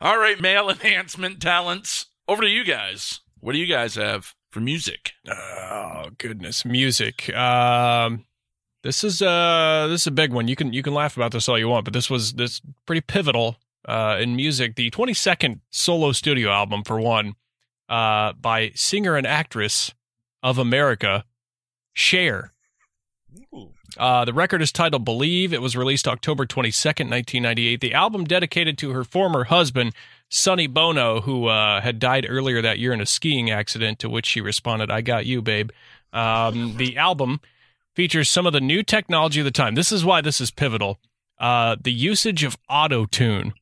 All right, male enhancement talents. Over to you guys. What do you guys have for music? Oh goodness, music. Um, this is uh this is a big one. You can you can laugh about this all you want, but this was this pretty pivotal uh in music. The 22nd solo studio album for one, uh by singer and actress of America, Cher. Uh, the record is titled Believe. It was released October 22nd, 1998. The album dedicated to her former husband, Sonny Bono, who uh, had died earlier that year in a skiing accident, to which she responded, I got you, babe. Um, [LAUGHS] the album features some of the new technology of the time. This is why this is pivotal. Uh, the usage of auto tune.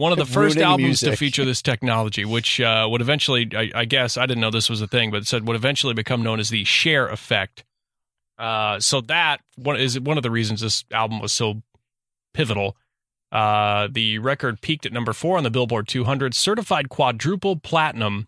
One of the [LAUGHS] first albums to feature this technology, which uh, would eventually, I, I guess, I didn't know this was a thing, but it said would eventually become known as the Cher effect. Uh, so that one is one of the reasons this album was so pivotal. Uh, the record peaked at number four on the Billboard 200, certified quadruple platinum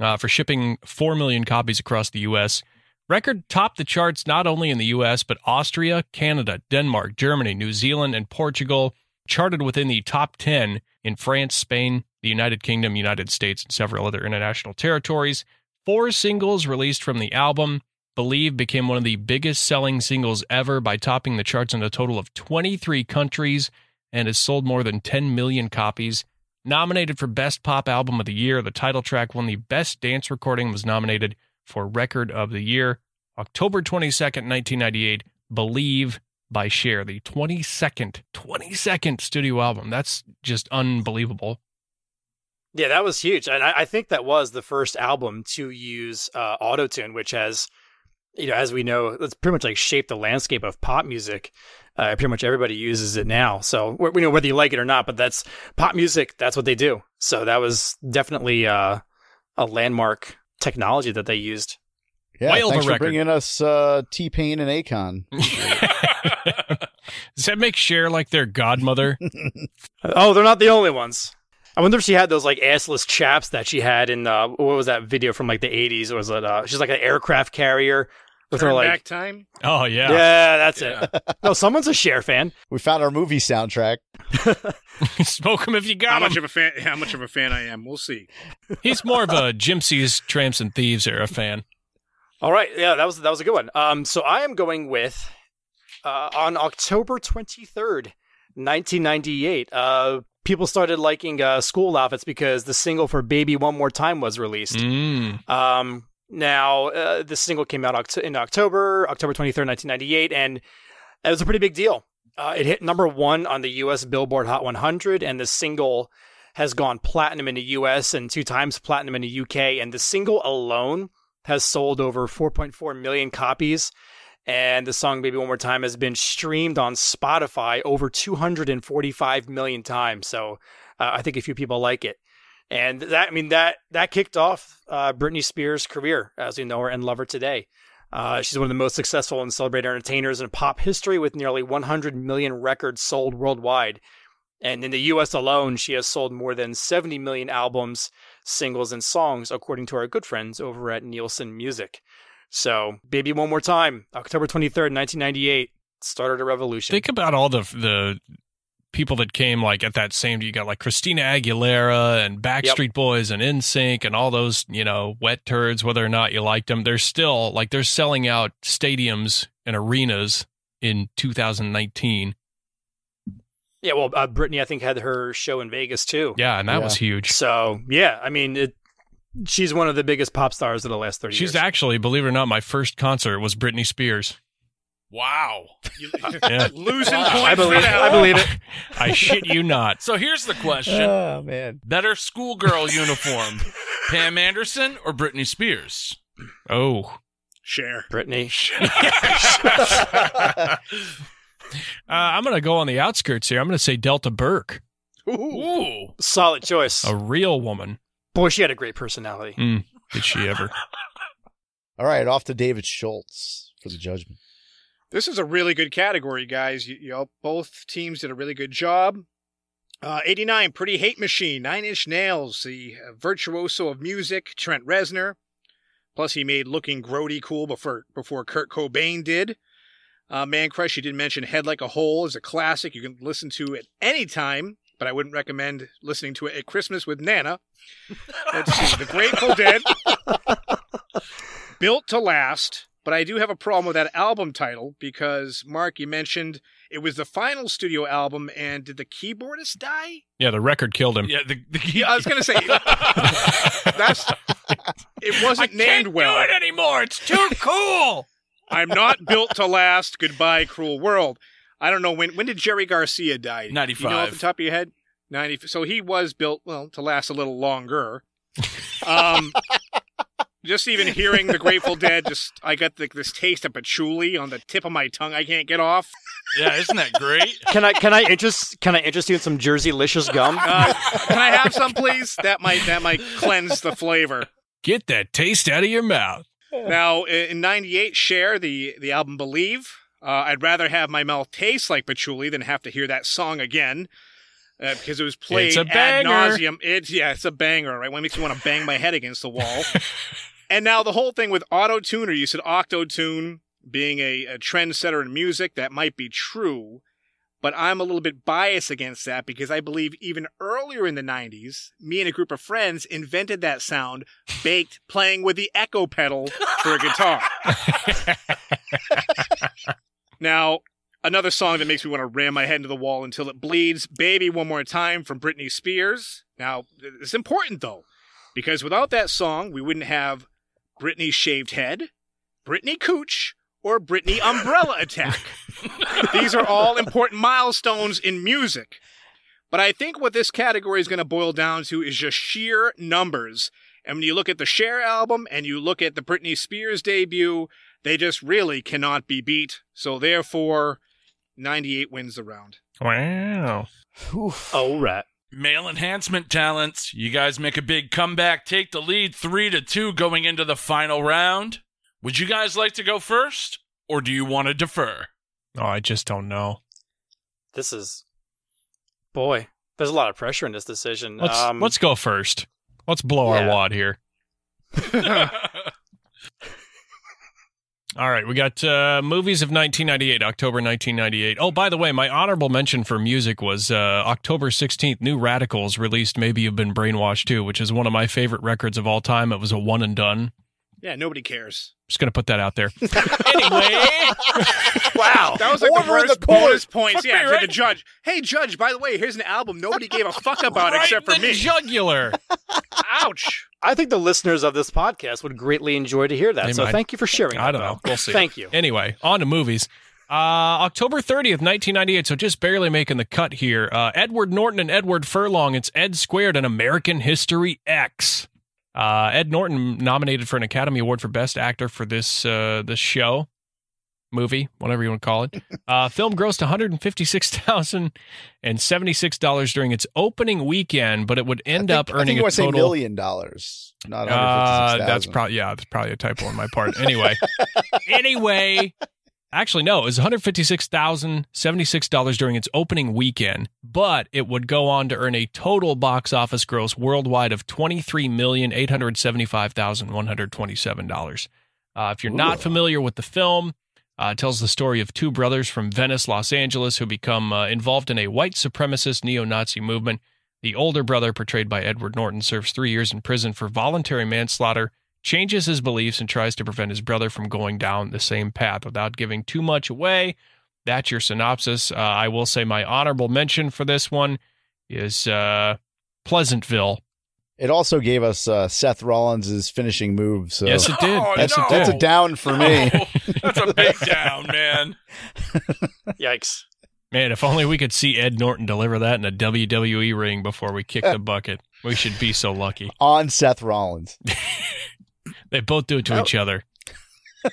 uh, for shipping 4 million copies across the U.S. Record topped the charts not only in the U.S., but Austria, Canada, Denmark, Germany, New Zealand, and Portugal. Charted within the top 10 in France, Spain, the United Kingdom, United States, and several other international territories. Four singles released from the album. Believe became one of the biggest selling singles ever by topping the charts in a total of 23 countries and has sold more than 10 million copies. Nominated for Best Pop Album of the Year, the title track won the Best Dance Recording, was nominated for Record of the Year. October 22nd, 1998, Believe by Cher, the 22nd, 22nd studio album. That's just unbelievable. Yeah, that was huge, and I, I think that was the first album to use uh, autotune, which has, you know, as we know, it's pretty much like shaped the landscape of pop music. Uh, pretty much everybody uses it now, so we know whether you like it or not. But that's pop music. That's what they do. So that was definitely uh, a landmark technology that they used. Yeah, Whale of a thanks for record. bringing us uh, T Pain and Akon. [LAUGHS] [LAUGHS] Does that make Cher like their godmother? [LAUGHS] Oh, they're not the only ones. I wonder if she had those like assless chaps that she had in uh, what was that video from like the eighties? Was it uh, she's like an aircraft carrier with her Turn like back time. oh, yeah, yeah. that's it. No, someone's a Cher fan. We found our movie soundtrack. [LAUGHS] Smoke him if you How got much of a fan? How much of a fan I am? We'll see. He's more of a [LAUGHS] Gypsies, Tramps, and Thieves era fan. All right, yeah, that was that was a good one. Um, so I am going with uh, on October twenty third, nineteen ninety eight. Uh, people started liking uh, school outfits because the single for "Baby One More Time" was released. Mm. Um, now, uh, the single came out oct- in October, October 23rd, 1998, and it was a pretty big deal. Uh, it hit number one on the U.S. Billboard Hot 100, and the single has gone platinum in the U.S. and two times platinum in the U.K. And the single alone has sold over 4.4 million copies. And the song "Baby One More Time" has been streamed on Spotify over 245 million times. So uh, I think a few people like it. And that, I mean, that that kicked off uh, Britney Spears' career as we know her and love her today. Uh, she's one of the most successful and celebrated entertainers in pop history, with nearly 100 million records sold worldwide. And in the U.S. alone, she has sold more than 70 million albums, singles, and songs, according to our good friends over at Nielsen Music. So, "Baby One More Time," October 23rd, 1998, started a revolution. Think about all the the people that came like at that same. You got like Christina Aguilera and Backstreet Boys and NSYNC and all those you know wet turds. Whether or not you liked them, they're still like they're selling out stadiums and arenas in 2019. yeah, well, uh, Britney, I think, had her show in Vegas too. Yeah, and that Yeah. was huge. So yeah, I mean, it, she's one of the biggest pop stars of the last thirty She's years. She's actually, believe it or not, my first concert was Britney Spears. Wow. You, [LAUGHS] Yeah. [LAUGHS] losing Wow. points. I believe for it. that. I believe it. I shit you not. So here's the question [LAUGHS] Oh man. Better schoolgirl uniform, Pam Anderson or Britney Spears? Oh, Cher. Britney. uh, I'm gonna go on the outskirts here. I'm gonna say Delta Burke, Ooh. Solid choice. a real woman. Boy, she had a great personality. Mm, did she ever? [LAUGHS] All right, off to David Schultz for the judgment. This is a really good category, guys. You, you know, both teams did a really good job. Uh, 89, Pretty Hate Machine, Nine Inch Nails, the uh, virtuoso of music, Trent Reznor. Plus, he made Looking Grody cool before before Kurt Cobain did. Uh, Mancrush, you did mention Head Like a Hole is a classic. You can listen to it anytime, but I wouldn't recommend listening to it at Christmas with Nana. Let's see, The Grateful Dead. Built to Last, but I do have a problem with that album title because, Marc, you mentioned it was the final studio album, and did the keyboardist die? Yeah, the record killed him. Yeah, the, the Yeah, I was going to say, [LAUGHS] that's. It wasn't named well. do it anymore. It's too cool. I'm not built to last. Goodbye, cruel world. I don't know when. When did Jerry Garcia die? Ninety five. You know off 95. the top of your head. Ninety. So he was built well to last a little longer. Um, [LAUGHS] just even hearing the Grateful Dead, just I got the, this taste of patchouli on the tip of my tongue. I can't get off. yeah, isn't that great? [LAUGHS] Can I can I interest can I interest you in some Jerseylicious gum? Uh, can I have some, please? That might that might cleanse the flavor. Get that taste out of your mouth. Now, in '98, Cher the the album "Believe." Uh, I'd rather have my mouth taste like patchouli than have to hear that song again. Uh, because it was played It's a ad nauseum. It's yeah, it's a banger, right? One makes me want to bang my head against the wall. [LAUGHS] and now the whole thing with auto tune, or you said octo tune, being a, a trendsetter in music, that might be true. But I'm a little bit biased against that because I believe even earlier in the 90s, me and a group of friends invented that sound baked playing with the echo pedal for a guitar. [LAUGHS] now, another song that makes me want to ram my head into the wall until it bleeds Baby One More Time from Britney Spears. Now, it's important though, because without that song, we wouldn't have Britney Shaved Head, Britney Cooch, or Britney Umbrella Attack. [LAUGHS] These are all important milestones in music. But I think what this category is going to boil down to is just sheer numbers. And when you look at the Cher album and you look at the Britney Spears debut, they just really cannot be beat. So therefore, 98 wins the round. Wow. Oh, right. Male enhancement talents. You guys make a big comeback, take the lead three to two going into the final round. Would you guys like to go first, or do you want to defer? Oh, I just don't know. This is, boy, there's a lot of pressure in this decision. Let's um, let's go first. Let's blow our wad here. [LAUGHS] [LAUGHS] [LAUGHS] All right, we got uh, movies of 1998, October 1998. Oh, by the way, my honorable mention for music was uh, October 16th. New Radicals released "Maybe You've Been Brainwashed Too," which is one of my favorite records of all time. It was a one and done. Yeah, nobody cares. Just gonna put that out there. [LAUGHS] anyway, [LAUGHS] Wow. That was like Order the in worst the bonus points. Fuck Yeah, me, to the judge. Hey, judge, by the way, here's an album nobody gave a fuck [LAUGHS] about right except in for the me. jugular. Ouch. I think the listeners of this podcast would greatly enjoy to hear that. They so might. thank you for sharing. I that, don't know. Beau. We'll see. Thank you. Anyway, on to movies. Uh, October 30th, 1998, so just barely making the cut here. Uh, Edward Norton and Edward Furlong. It's Ed Squared and American History X. Uh, Ed Norton nominated for an Academy Award for Best Actor for this uh, this show, movie, whatever you want to call it. [LAUGHS] Uh, film grossed 156 thousand and seventy six dollars during its opening weekend, but it would end think, up I think earning you a total. million dollars, not Uh, 156,000. that's probably yeah, that's probably a typo on my part. Anyway, [LAUGHS] anyway, actually no, it was one hundred fifty six thousand seventy six dollars during its opening weekend, but it would go on to earn a total box office gross worldwide of twenty three million eight hundred seventy five thousand one hundred twenty seven dollars. Uh, if you're not familiar with the film. Uh, it tells the story of two brothers from Venice, Los Angeles, who become uh, involved in a white supremacist neo Nazi movement. The older brother, portrayed by Edward Norton, serves three years in prison for voluntary manslaughter, changes his beliefs, and tries to prevent his brother from going down the same path without giving too much away. That's your synopsis. Uh, I will say my honorable mention for this one is uh, Pleasantville. It also gave us uh, Seth Rollins' finishing move. So Yes, it did. Oh, [LAUGHS] that's, no. a, that's a down for me. Oh, that's a big down, man. [LAUGHS] Yikes. Man, if only we could see Ed Norton deliver that in a WWE ring before we kick the [LAUGHS] bucket. We should be so lucky. On Seth Rollins. They both do it to Oh. each other. [LAUGHS]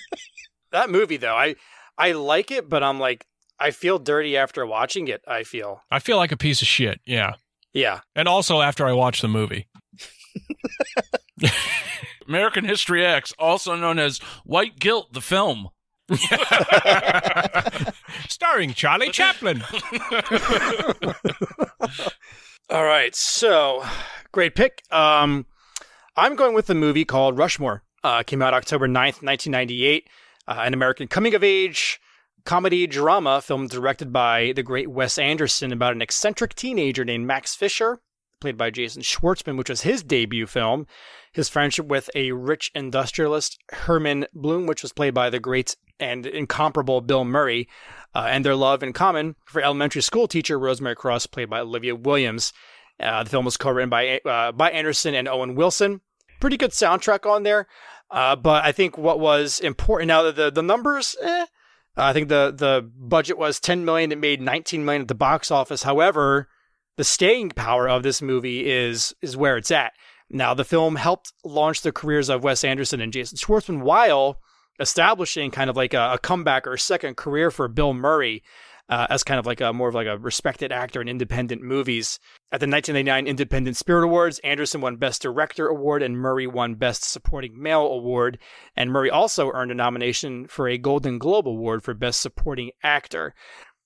That movie though, I I like it, but I'm like I feel dirty after watching it. I feel. I feel like a piece of shit. Yeah. Yeah. And also after I watch the movie. [LAUGHS] American History X, also known as White Guilt, the film. [LAUGHS] Starring Charlie Chaplin. All right. So, great pick. Um I'm going with the movie called Rushmore. Uh came out October 9th, 1998. Uh, an American coming of age comedy drama film directed by the great Wes Anderson about an eccentric teenager named Max Fisher, played by Jason Schwartzman, which was his debut film. His friendship with a rich industrialist, Herman Bloom, which was played by the great and incomparable Bill Murray, uh, and their love in common for elementary school teacher Rosemary Cross, played by Olivia Williams. Uh, the film was co-written by uh, by Anderson and Owen Wilson. Pretty good soundtrack on there, uh, but I think what was important now that the the numbers, eh, I think the the budget was 10 million. It made 19 million at the box office. However, the staying power of this movie is is where it's at. Now, the film helped launch the careers of Wes Anderson and Jason Schwartzman while establishing kind of like a, a comeback or second career for Bill Murray. Uh, as kind of like a more of like a respected actor in independent movies. At the 1999 Independent Spirit Awards, Anderson won Best Director Award and Murray won Best Supporting Male Award. And Murray also earned a nomination for a Golden Globe Award for Best Supporting Actor.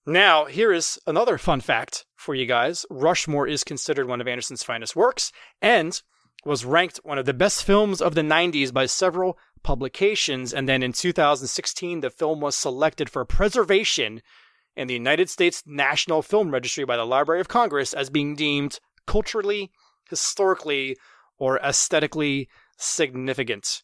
Now, here is another fun fact for you guys. Rushmore is considered one of Anderson's finest works and was ranked one of the best films of the 90s by several publications. And then in 2016, the film was selected for preservation in the United States National Film Registry by the Library of Congress as being deemed culturally, historically, or aesthetically significant.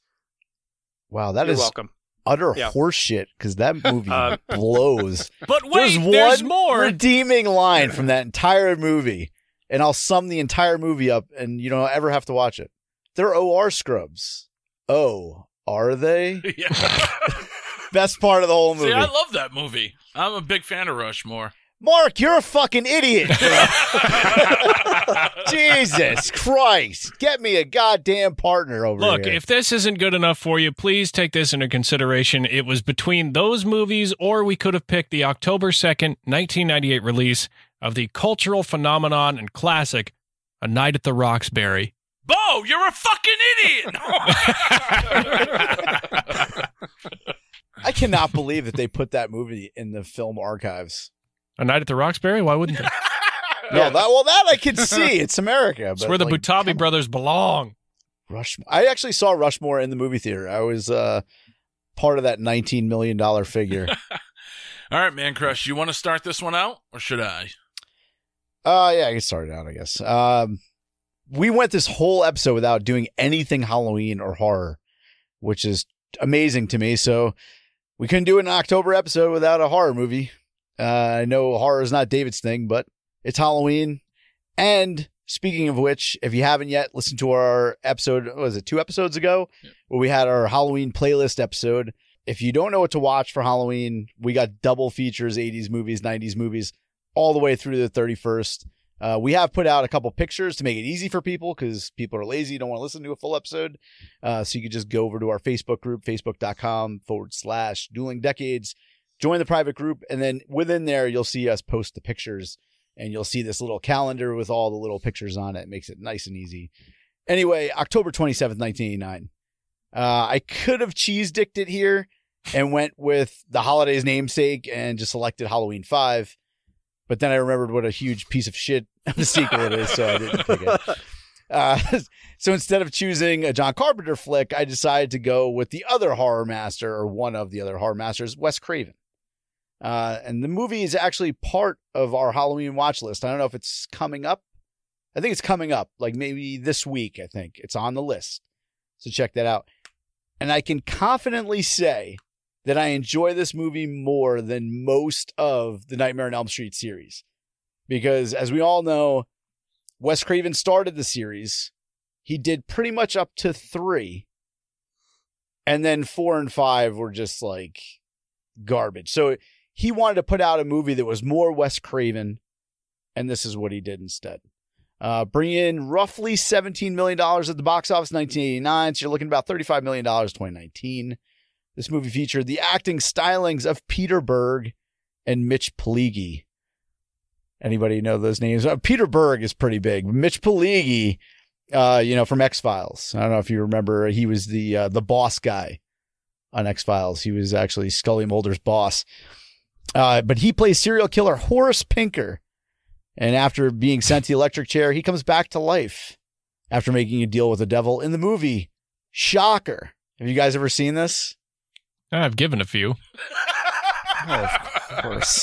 Wow, that You're is welcome. utter Yeah. horseshit because that [LAUGHS] movie Uh, blows. But wait, there's there's, one more. redeeming line from that entire movie, and I'll sum the entire movie up, and you don't ever have to watch it. They're OR scrubs. Oh, are they? [LAUGHS] yeah. Best part of the whole movie. See, I love that movie. I'm a big fan of Rushmore. Marc, you're a fucking idiot. [LAUGHS] [LAUGHS] Jesus Christ. Get me a goddamn partner over there. Look, here. if this isn't good enough for you, please take this into consideration. It was between those movies, or we could have picked the October 2nd, 1998 release of the cultural phenomenon and classic, A Night at the Roxbury. Beau, you're a fucking idiot. [LAUGHS] I cannot believe that they put that movie in the film archives. A Night at the Roxbury? Why wouldn't they? [LAUGHS] No, that well, that I could see. It's America. It's but where the like, Butabi brothers belong. Rushmore. I actually saw Rushmore in the movie theater. I was uh, part of that nineteen million dollar figure. [LAUGHS] All right, Mancrush, you want to start this one out, or should I? uh yeah, I can start it out. I guess. Um, we went this whole episode without doing anything Halloween or horror, which is amazing to me. So we couldn't do an October episode without a horror movie. Uh, I know horror is not David's thing, but it's Halloween. And speaking of which, if you haven't yet listened to our episode, what was it two episodes ago, where we had our Halloween playlist episode. If you don't know what to watch for Halloween, we got double features, 80s movies, 90s movies, all the way through the 31st. Uh, we have put out a couple pictures to make it easy for people because people are lazy, don't want to listen to a full episode. Uh, so you can just go over to our Facebook group, facebook.com forward slash dueling decades, join the private group, and then within there, you'll see us post the pictures and you'll see this little calendar with all the little pictures on it. Makes it nice and easy. Anyway, October 27th, 1989. Uh, I could have cheese dicked it here and went with the holiday's namesake and just selected Halloween 5. But then I remembered what a huge piece of shit of a sequel it is, so I didn't pick it. [LAUGHS] Uh, [LAUGHS] so instead of choosing a John Carpenter flick, I decided to go with the other horror master, or one of the other horror masters, Wes Craven. Uh, and the movie is actually part of our Halloween watch list. I don't know if it's coming up. I think it's coming up, like maybe this week. I think it's on the list. So check that out. And I can confidently say that I enjoy this movie more than most of the Nightmare on Elm Street series. Because as we all know, Wes Craven started the series. He did pretty much up to three. And then four and five were just like garbage. So he wanted to put out a movie that was more Wes Craven. And this is what he did instead. Uh, bring in roughly $17 million at the box office in 1989. So you're looking about $35 million in 2019. This movie featured the acting stylings of Peter Berg and Mitch Pileggi. Anybody know those names? Uh, Peter Berg is pretty big. Mitch Pileggi, uh, you know, from X Files. I don't know if you remember. He was the uh, the boss guy on X Files. He was actually Scully Mulder's boss. Uh, but he plays serial killer Horace Pinker. And after being sent to the electric chair, he comes back to life after making a deal with the devil in the movie Shocker. Have you guys ever seen this? I've given a few. [LAUGHS] Oh, of course.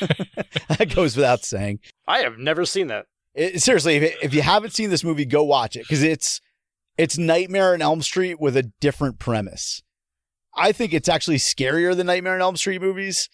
[LAUGHS] that goes without saying. I have never seen that. It- seriously, if, if you haven't seen this movie, go watch it because it's it's Nightmare on Elm Street with a different premise. I think it's actually scarier than Nightmare on Elm Street movies.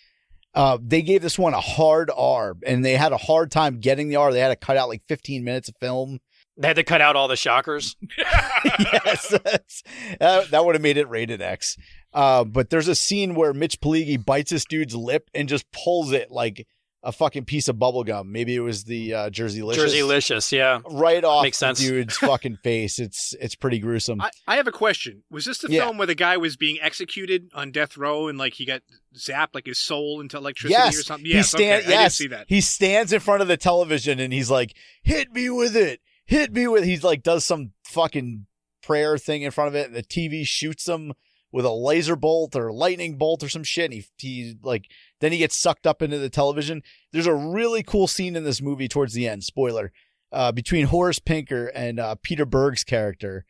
Uh, they gave this one a hard R, and they had a hard time getting the R. They had to cut out like 15 minutes of film. They had to cut out all the shockers. [LAUGHS] yes, that's, that, that would have made it rated X. Uh, but there's a scene where Mitch Pileggi bites this dude's lip and just pulls it like a fucking piece of bubble gum. Maybe it was the uh, Jerseylicious. Jersey Licious, yeah. right off Makes the sense. dude's [LAUGHS] fucking face. It's it's pretty gruesome. I, I have a question. Was this the Yeah. film where the guy was being executed on death row and like he got zapped like his soul into electricity yes, or something? he Yes, stand, okay. I did yes, see that. he stands in front of the television and he's like, "Hit me with it, hit me with." He's like, does some fucking prayer thing in front of it, and the TV shoots him with a laser bolt or lightning bolt or some shit. And he he like then he gets sucked up into the television. There's a really cool scene in this movie towards the end. Spoiler. Uh, between Horace Pinker and uh, Peter Berg's character,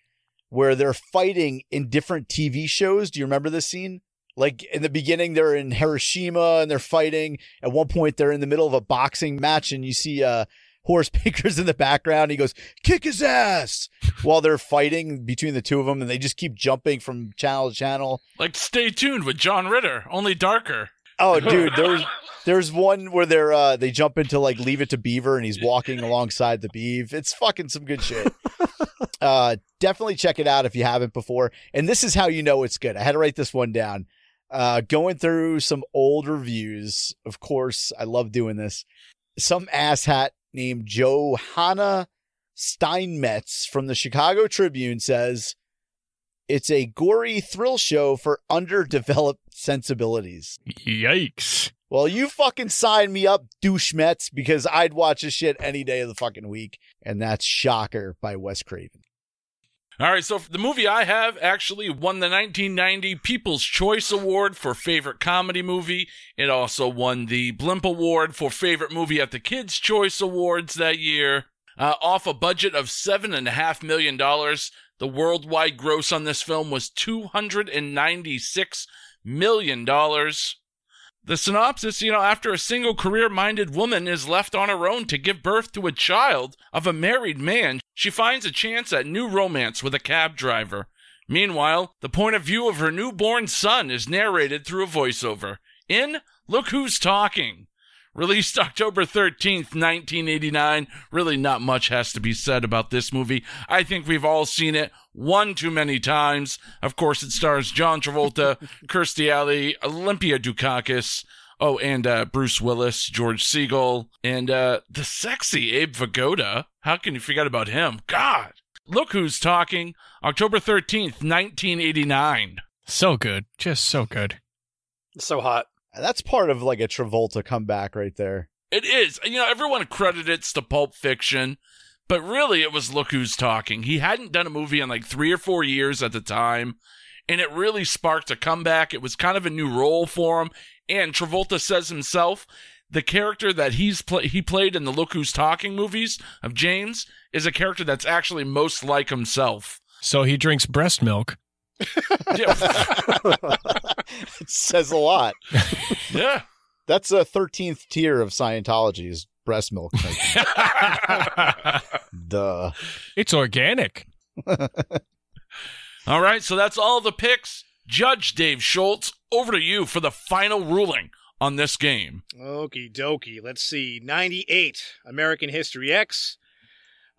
where they're fighting in different TV shows. Do you remember this scene? Like in the beginning, they're in Hiroshima and they're fighting. At one point, they're in the middle of a boxing match, and you see uh, Horace [LAUGHS] Pinker's in the background. He goes, "Kick his ass!" while they're fighting between the two of them, and they just keep jumping from channel to channel. Like, stay tuned with John Ritter, only darker. Oh, [LAUGHS] dude, there's there's one where they're uh, they jump into like Leave It to Beaver, and he's walking alongside the beeve. It's fucking some good shit. [LAUGHS] uh, definitely check it out if you haven't before. And this is how you know it's good. I had to write this one down. Uh, going through some old reviews. Of course, I love doing this. Some asshat named Johanna Steinmetz from the Chicago Tribune says it's a gory thrill show for underdeveloped sensibilities. Yikes. Well, you fucking sign me up, douche douchemets, because I'd watch this shit any day of the fucking week. And that's Shocker by Wes Craven. All right, so the movie I have actually won the 1990 People's Choice Award for Favorite Comedy Movie. It also won the Blimp Award for Favorite Movie at the Kids' Choice Awards that year. Uh, off a budget of $7.5 million, the worldwide gross on this film was $296 million. The synopsis, you know, after a single career minded woman is left on her own to give birth to a child of a married man, she finds a chance at new romance with a cab driver. Meanwhile, the point of view of her newborn son is narrated through a voiceover. In Look Who's Talking. Released October 13th, 1989. Really, not much has to be said about this movie. I think we've all seen it one too many times. Of course, it stars John Travolta, [LAUGHS] Kirstie Alley, Olympia Dukakis, oh, and uh, Bruce Willis, George Segal, and uh, the sexy Abe Vigoda. How can you forget about him? God! Look who's talking. October 13th, 1989. So good. Just so good. So hot. That's part of like a Travolta comeback right there. It is. You know, everyone credits to Pulp Fiction, but really it was Look Who's Talking. He hadn't done a movie in like three or four years at the time, and it really sparked a comeback. It was kind of a new role for him. And Travolta says himself, the character that he's pla he played in the Look Who's Talking movies of James is a character that's actually most like himself. So he drinks breast milk. Yeah. [LAUGHS] it says a lot. yeah. That's a 13th tier of Scientology is breast milk. [LAUGHS] Duh. It's organic. [LAUGHS] All right, so that's all the picks. Judge Dave Schultz, over to you for the final ruling on this game. Okie dokie. Let's see. 98, American History X.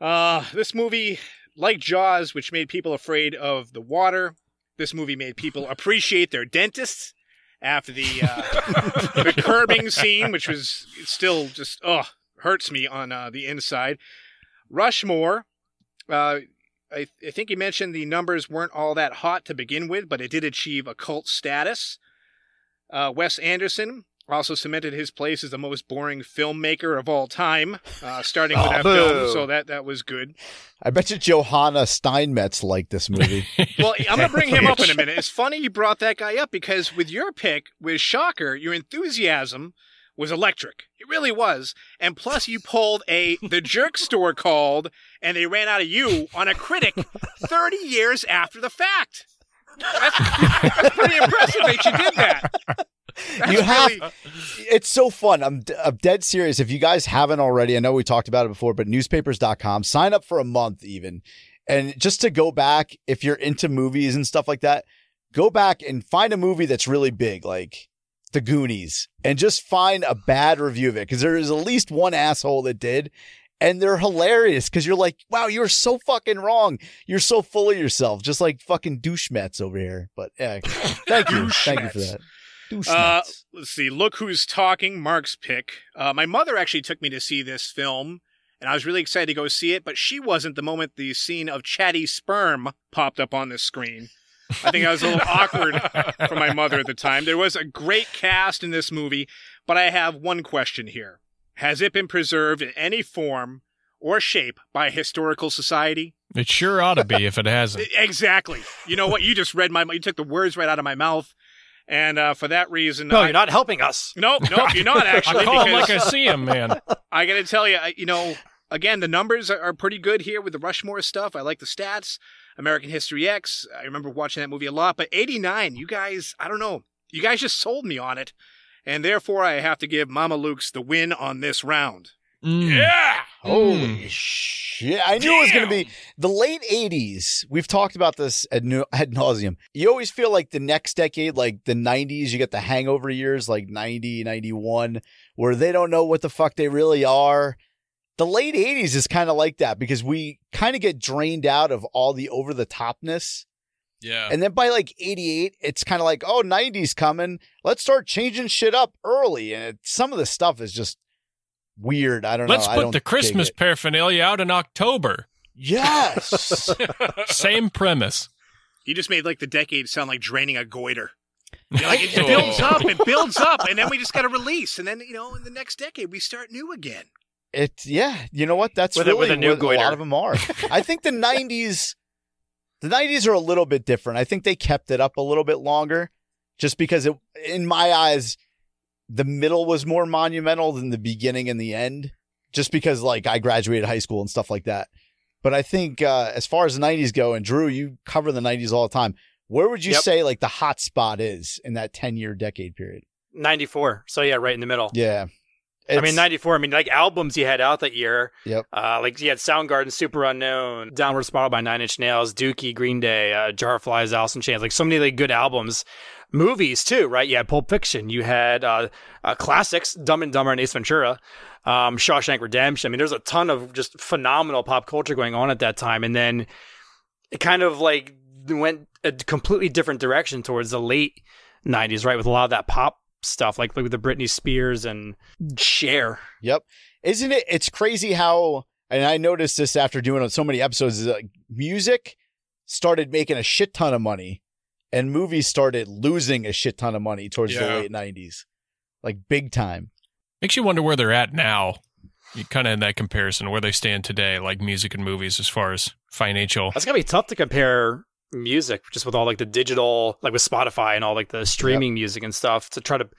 Uh, this movie, like Jaws, which made people afraid of the water, this movie made people appreciate their dentists after the uh, [LAUGHS] the curbing scene, which was still just, oh, hurts me on uh, the inside. Rushmore, uh, I, I think you mentioned the numbers weren't all that hot to begin with, but it did achieve a cult status. Uh, Wes Anderson also cemented his place as the most boring filmmaker of all time, uh, starting with Oh, that boo. film. So that that was good. I bet you Johanna Steinmetz liked this movie. [LAUGHS] Well, I'm gonna bring him up in a minute. It's [LAUGHS] funny you brought that guy up because with your pick, with Shocker, your enthusiasm was electric. It really was. And plus, you pulled a the jerk store called, and they ran out of you on a critic 30 years after the fact. That's, that's pretty impressive that you did that. [LAUGHS] You have really- it's so fun. I'm, I'm dead serious. If you guys haven't already i know we talked about it before but newspapers.com sign up for a month even. And just to go back if you're into movies and stuff like that go back and find a movie that's really big like the goonies and just find a bad review of it because there is at least one asshole that did and they're hilarious because you're like wow you're so fucking wrong. You're so full of yourself just like fucking douchemets over here but yeah thank you. Thank you for that. Douche Uh, let's see. Look who's talking. Mark's pick. Uh, my mother actually took me to see this film, and I was really excited to go see it. But she wasn't the moment the scene of chatty sperm popped up on the screen. I think I was a little [LAUGHS] awkward for my mother at the time. There was a great cast in this movie, but I have one question here: Has it been preserved in any form or shape by a historical society? It sure ought to be if it hasn't. [LAUGHS] Exactly. You know what? You just read my. You took the words right out of my mouth, and uh, for that reason, No, I- you're not helping us. Nope, nope, you're not [LAUGHS] I actually. call him like [LAUGHS] I see him, man. I got to tell you, I, you know, again, the numbers are, are pretty good here with the Rushmore stuff. I like the stats. American History X. I remember watching that movie a lot. But 89, you guys, I don't know. You guys just sold me on it. And therefore, I have to give Mamalukes the win on this round. Mm. Yeah. Holy shit. I knew it was going to be the late 80s. We've talked about this [LAUGHS] ad, ad nauseum. You always feel like the next decade, like the 90s, you get the hangover years, like 90, 91, where they don't know what the fuck they really are. The late 80s is kind of like that because we kind of get drained out of all the over the topness. Yeah. And then by like 88, it's kind of like, oh, 90s coming. Let's start changing shit up early. And it, some of the stuff is just weird. I don't Let's know. I put don't the Christmas paraphernalia out in October. Yes. [LAUGHS] Same premise. You just made like the decade sound like draining a goiter. You know, like, it builds up, it builds up, and then we just got to release, and then you know, in the next decade we start new again. It yeah, you know what? That's With a- really with a new what a goiter. lot of them are. I think the '90s, the '90s are a little bit different. I think they kept it up a little bit longer, just because it, in my eyes, the middle was more monumental than the beginning and the end. Just because like I graduated high school and stuff like that. But I think uh, as far as the '90s go, and Drew, you cover the '90s all the time. Where would you Yep. say like the hot spot is in that 10 year decade period? 94. So yeah, right in the middle. Yeah. I mean, 94. I mean, like albums he had out that year. Yep. Uh, like he had Soundgarden, Superunknown, Downward Spiral by Nine Inch Nails, Dookie, Green Day, uh, Jar Flies, Alice in Chains. Like so many like good albums. Movies too, right? You had Pulp Fiction. You had uh, uh, classics, Dumb and Dumber and Ace Ventura, um, Shawshank Redemption. I mean, there's a ton of just phenomenal pop culture going on at that time. And then it kind of like went a completely different direction towards the late 90s, right? With a lot of that pop stuff, like, like with the Britney Spears and Cher. Yep. Isn't it? It's crazy how, and I noticed this after doing so many episodes, is like music started making a shit ton of money and movies started losing a shit ton of money towards the late 90s. Like big time. Makes you wonder where they're at now. You kind of in that comparison, where they stand today, like music and movies, as far as financial. That's gonna be tough to compare music just with all like the digital, like with Spotify and all like the streaming music and stuff to try to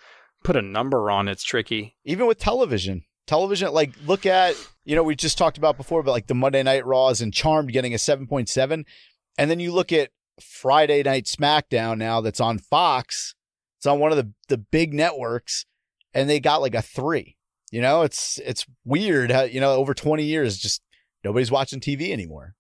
put a number on it's tricky. Even with television. Television, like look at, you know, we just talked about before, but like the Monday Night Raws and Charmed getting a 7.7. And then you look at Friday Night SmackDown now that's on Fox. It's on one of the, the big networks and they got like a three. You know, it's it's weird how, you know, over 20 years, just nobody's watching TV anymore.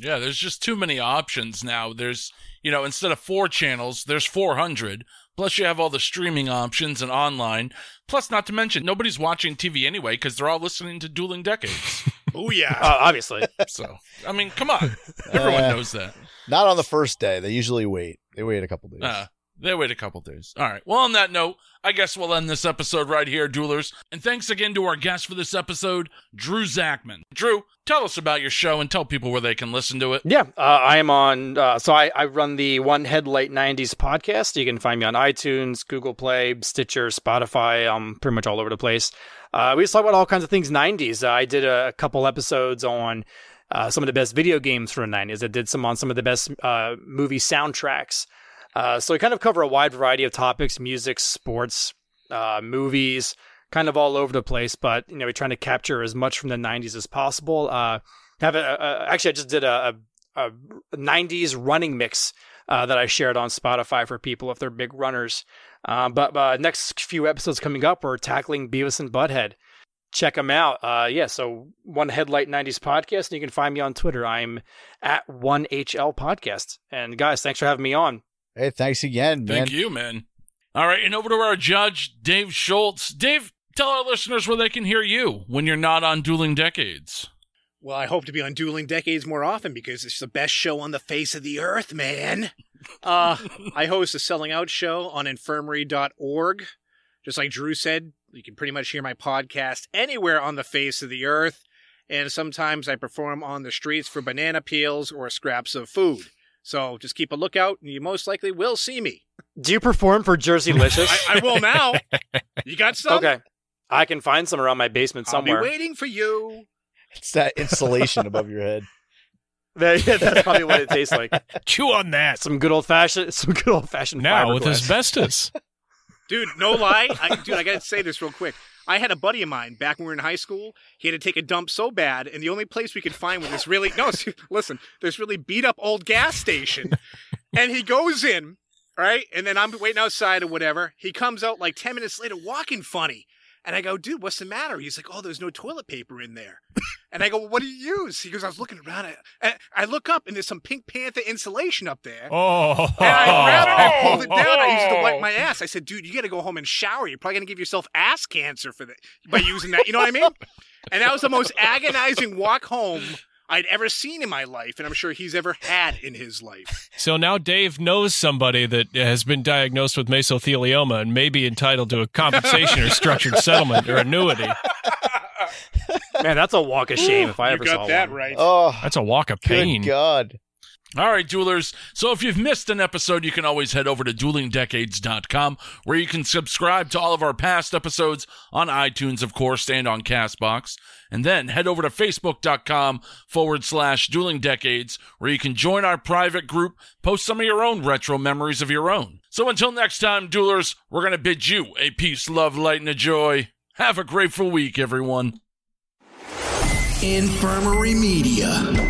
Yeah, there's just too many options now. There's, you know, instead of four channels, there's 400. Plus, you have all the streaming options and online. Plus, not to mention, nobody's watching TV anyway because they're all listening to Dueling Decades. [LAUGHS] Oh yeah. Uh, obviously. so, I mean, come on. Everyone Uh, knows that. Not on the first day. They usually wait. They wait a couple days. Uh, they wait a couple days. All right. Well, on that note, I guess we'll end this episode right here, Duelers. And thanks again to our guest for this episode, Drew Zakmin. Drew, tell us about your show and tell people where they can listen to it. Yeah, uh, I am on. Uh, so I, I run the One Headlight '90s podcast. You can find me on iTunes, Google Play, Stitcher, Spotify. I'm pretty much all over the place. Uh, we just talk about all kinds of things '90s. Uh, I did a, couple episodes on uh, some of the best video games from the '90s. I did some on some of the best uh, movie soundtracks. Uh, so we kind of cover a wide variety of topics: music, sports, uh, movies, kind of all over the place. But you know, we're trying to capture as much from the '90s as possible. Uh, have a, a, actually, I just did a, a, a 90s running mix uh, that I shared on Spotify for people if they're big runners. Um, but uh, next few episodes coming up, we're tackling Beavis and Butthead. Check them out. Uh, yeah, so One Headlight 90s Podcast, and you can find me on Twitter. I'm at 1HL Podcast. And guys, thanks for having me on. Hey, thanks again, man. Thank you, man. All right, and over to our judge, Dave Schultz. Dave, tell our listeners where they can hear you when you're not on Dueling Decades. Well, I hope to be on Dueling Decades more often because it's the best show on the face of the earth, man. [LAUGHS] Uh, I host a selling out show on infirmary.org. Just like Drew said, you can pretty much hear my podcast anywhere on the face of the earth. And sometimes I perform on the streets for banana peels or scraps of food. So just keep a lookout and you most likely will see me. Do you perform for Jersey [LAUGHS] Licious? I, I will now. You got some? okay. I can find some around my basement somewhere. I'll be waiting for you. It's that insulation above your head. [LAUGHS] That- yeah, that's probably what it tastes like. [LAUGHS] Chew on that. Some good old fashioned, some good old fashioned. Now with fiberglass. asbestos. Dude, no lie. I, dude, I gotta say this real quick. I had a buddy of mine back when we were in high school. He had to take a dump so bad, and the only place we could find was this really no, [LAUGHS] listen, this really beat up old gas station. [LAUGHS] And he goes in, right? And then I'm waiting outside or whatever. He comes out like ten minutes later, walking funny. And I go, dude, what's the matter? He's like, oh, there's no toilet paper in there. And I go, well, what do you use? He goes, I was looking around. And I look up, and there's some Pink Panther insulation up there. Oh. And I grabbed it, I pulled it down. I used it to wipe my [LAUGHS] ass. I said, dude, you got to go home and shower. You're probably going to give yourself ass cancer for that by using that. You know what I mean? And that was the most agonizing walk home I'd ever seen in my life, and I'm sure he's ever had in his life. [LAUGHS] So now Dave knows somebody that has been diagnosed with mesothelioma and may be entitled to a compensation or structured [LAUGHS] settlement or annuity. Man, that's a walk of shame if I you ever got saw that one. right. Oh, That's a walk of good pain. God. All right, duelers. So if you've missed an episode, you can always head over to duelingdecades.com where you can subscribe to all of our past episodes on iTunes, of course, and on Castbox. And then head over to facebook.com forward slash dueling decades where you can join our private group, post some of your own retro memories of your own. So until next time, duelers, we're going to bid you a peace, love, light, and a joy. Have a grateful week, everyone. Infirmary Media.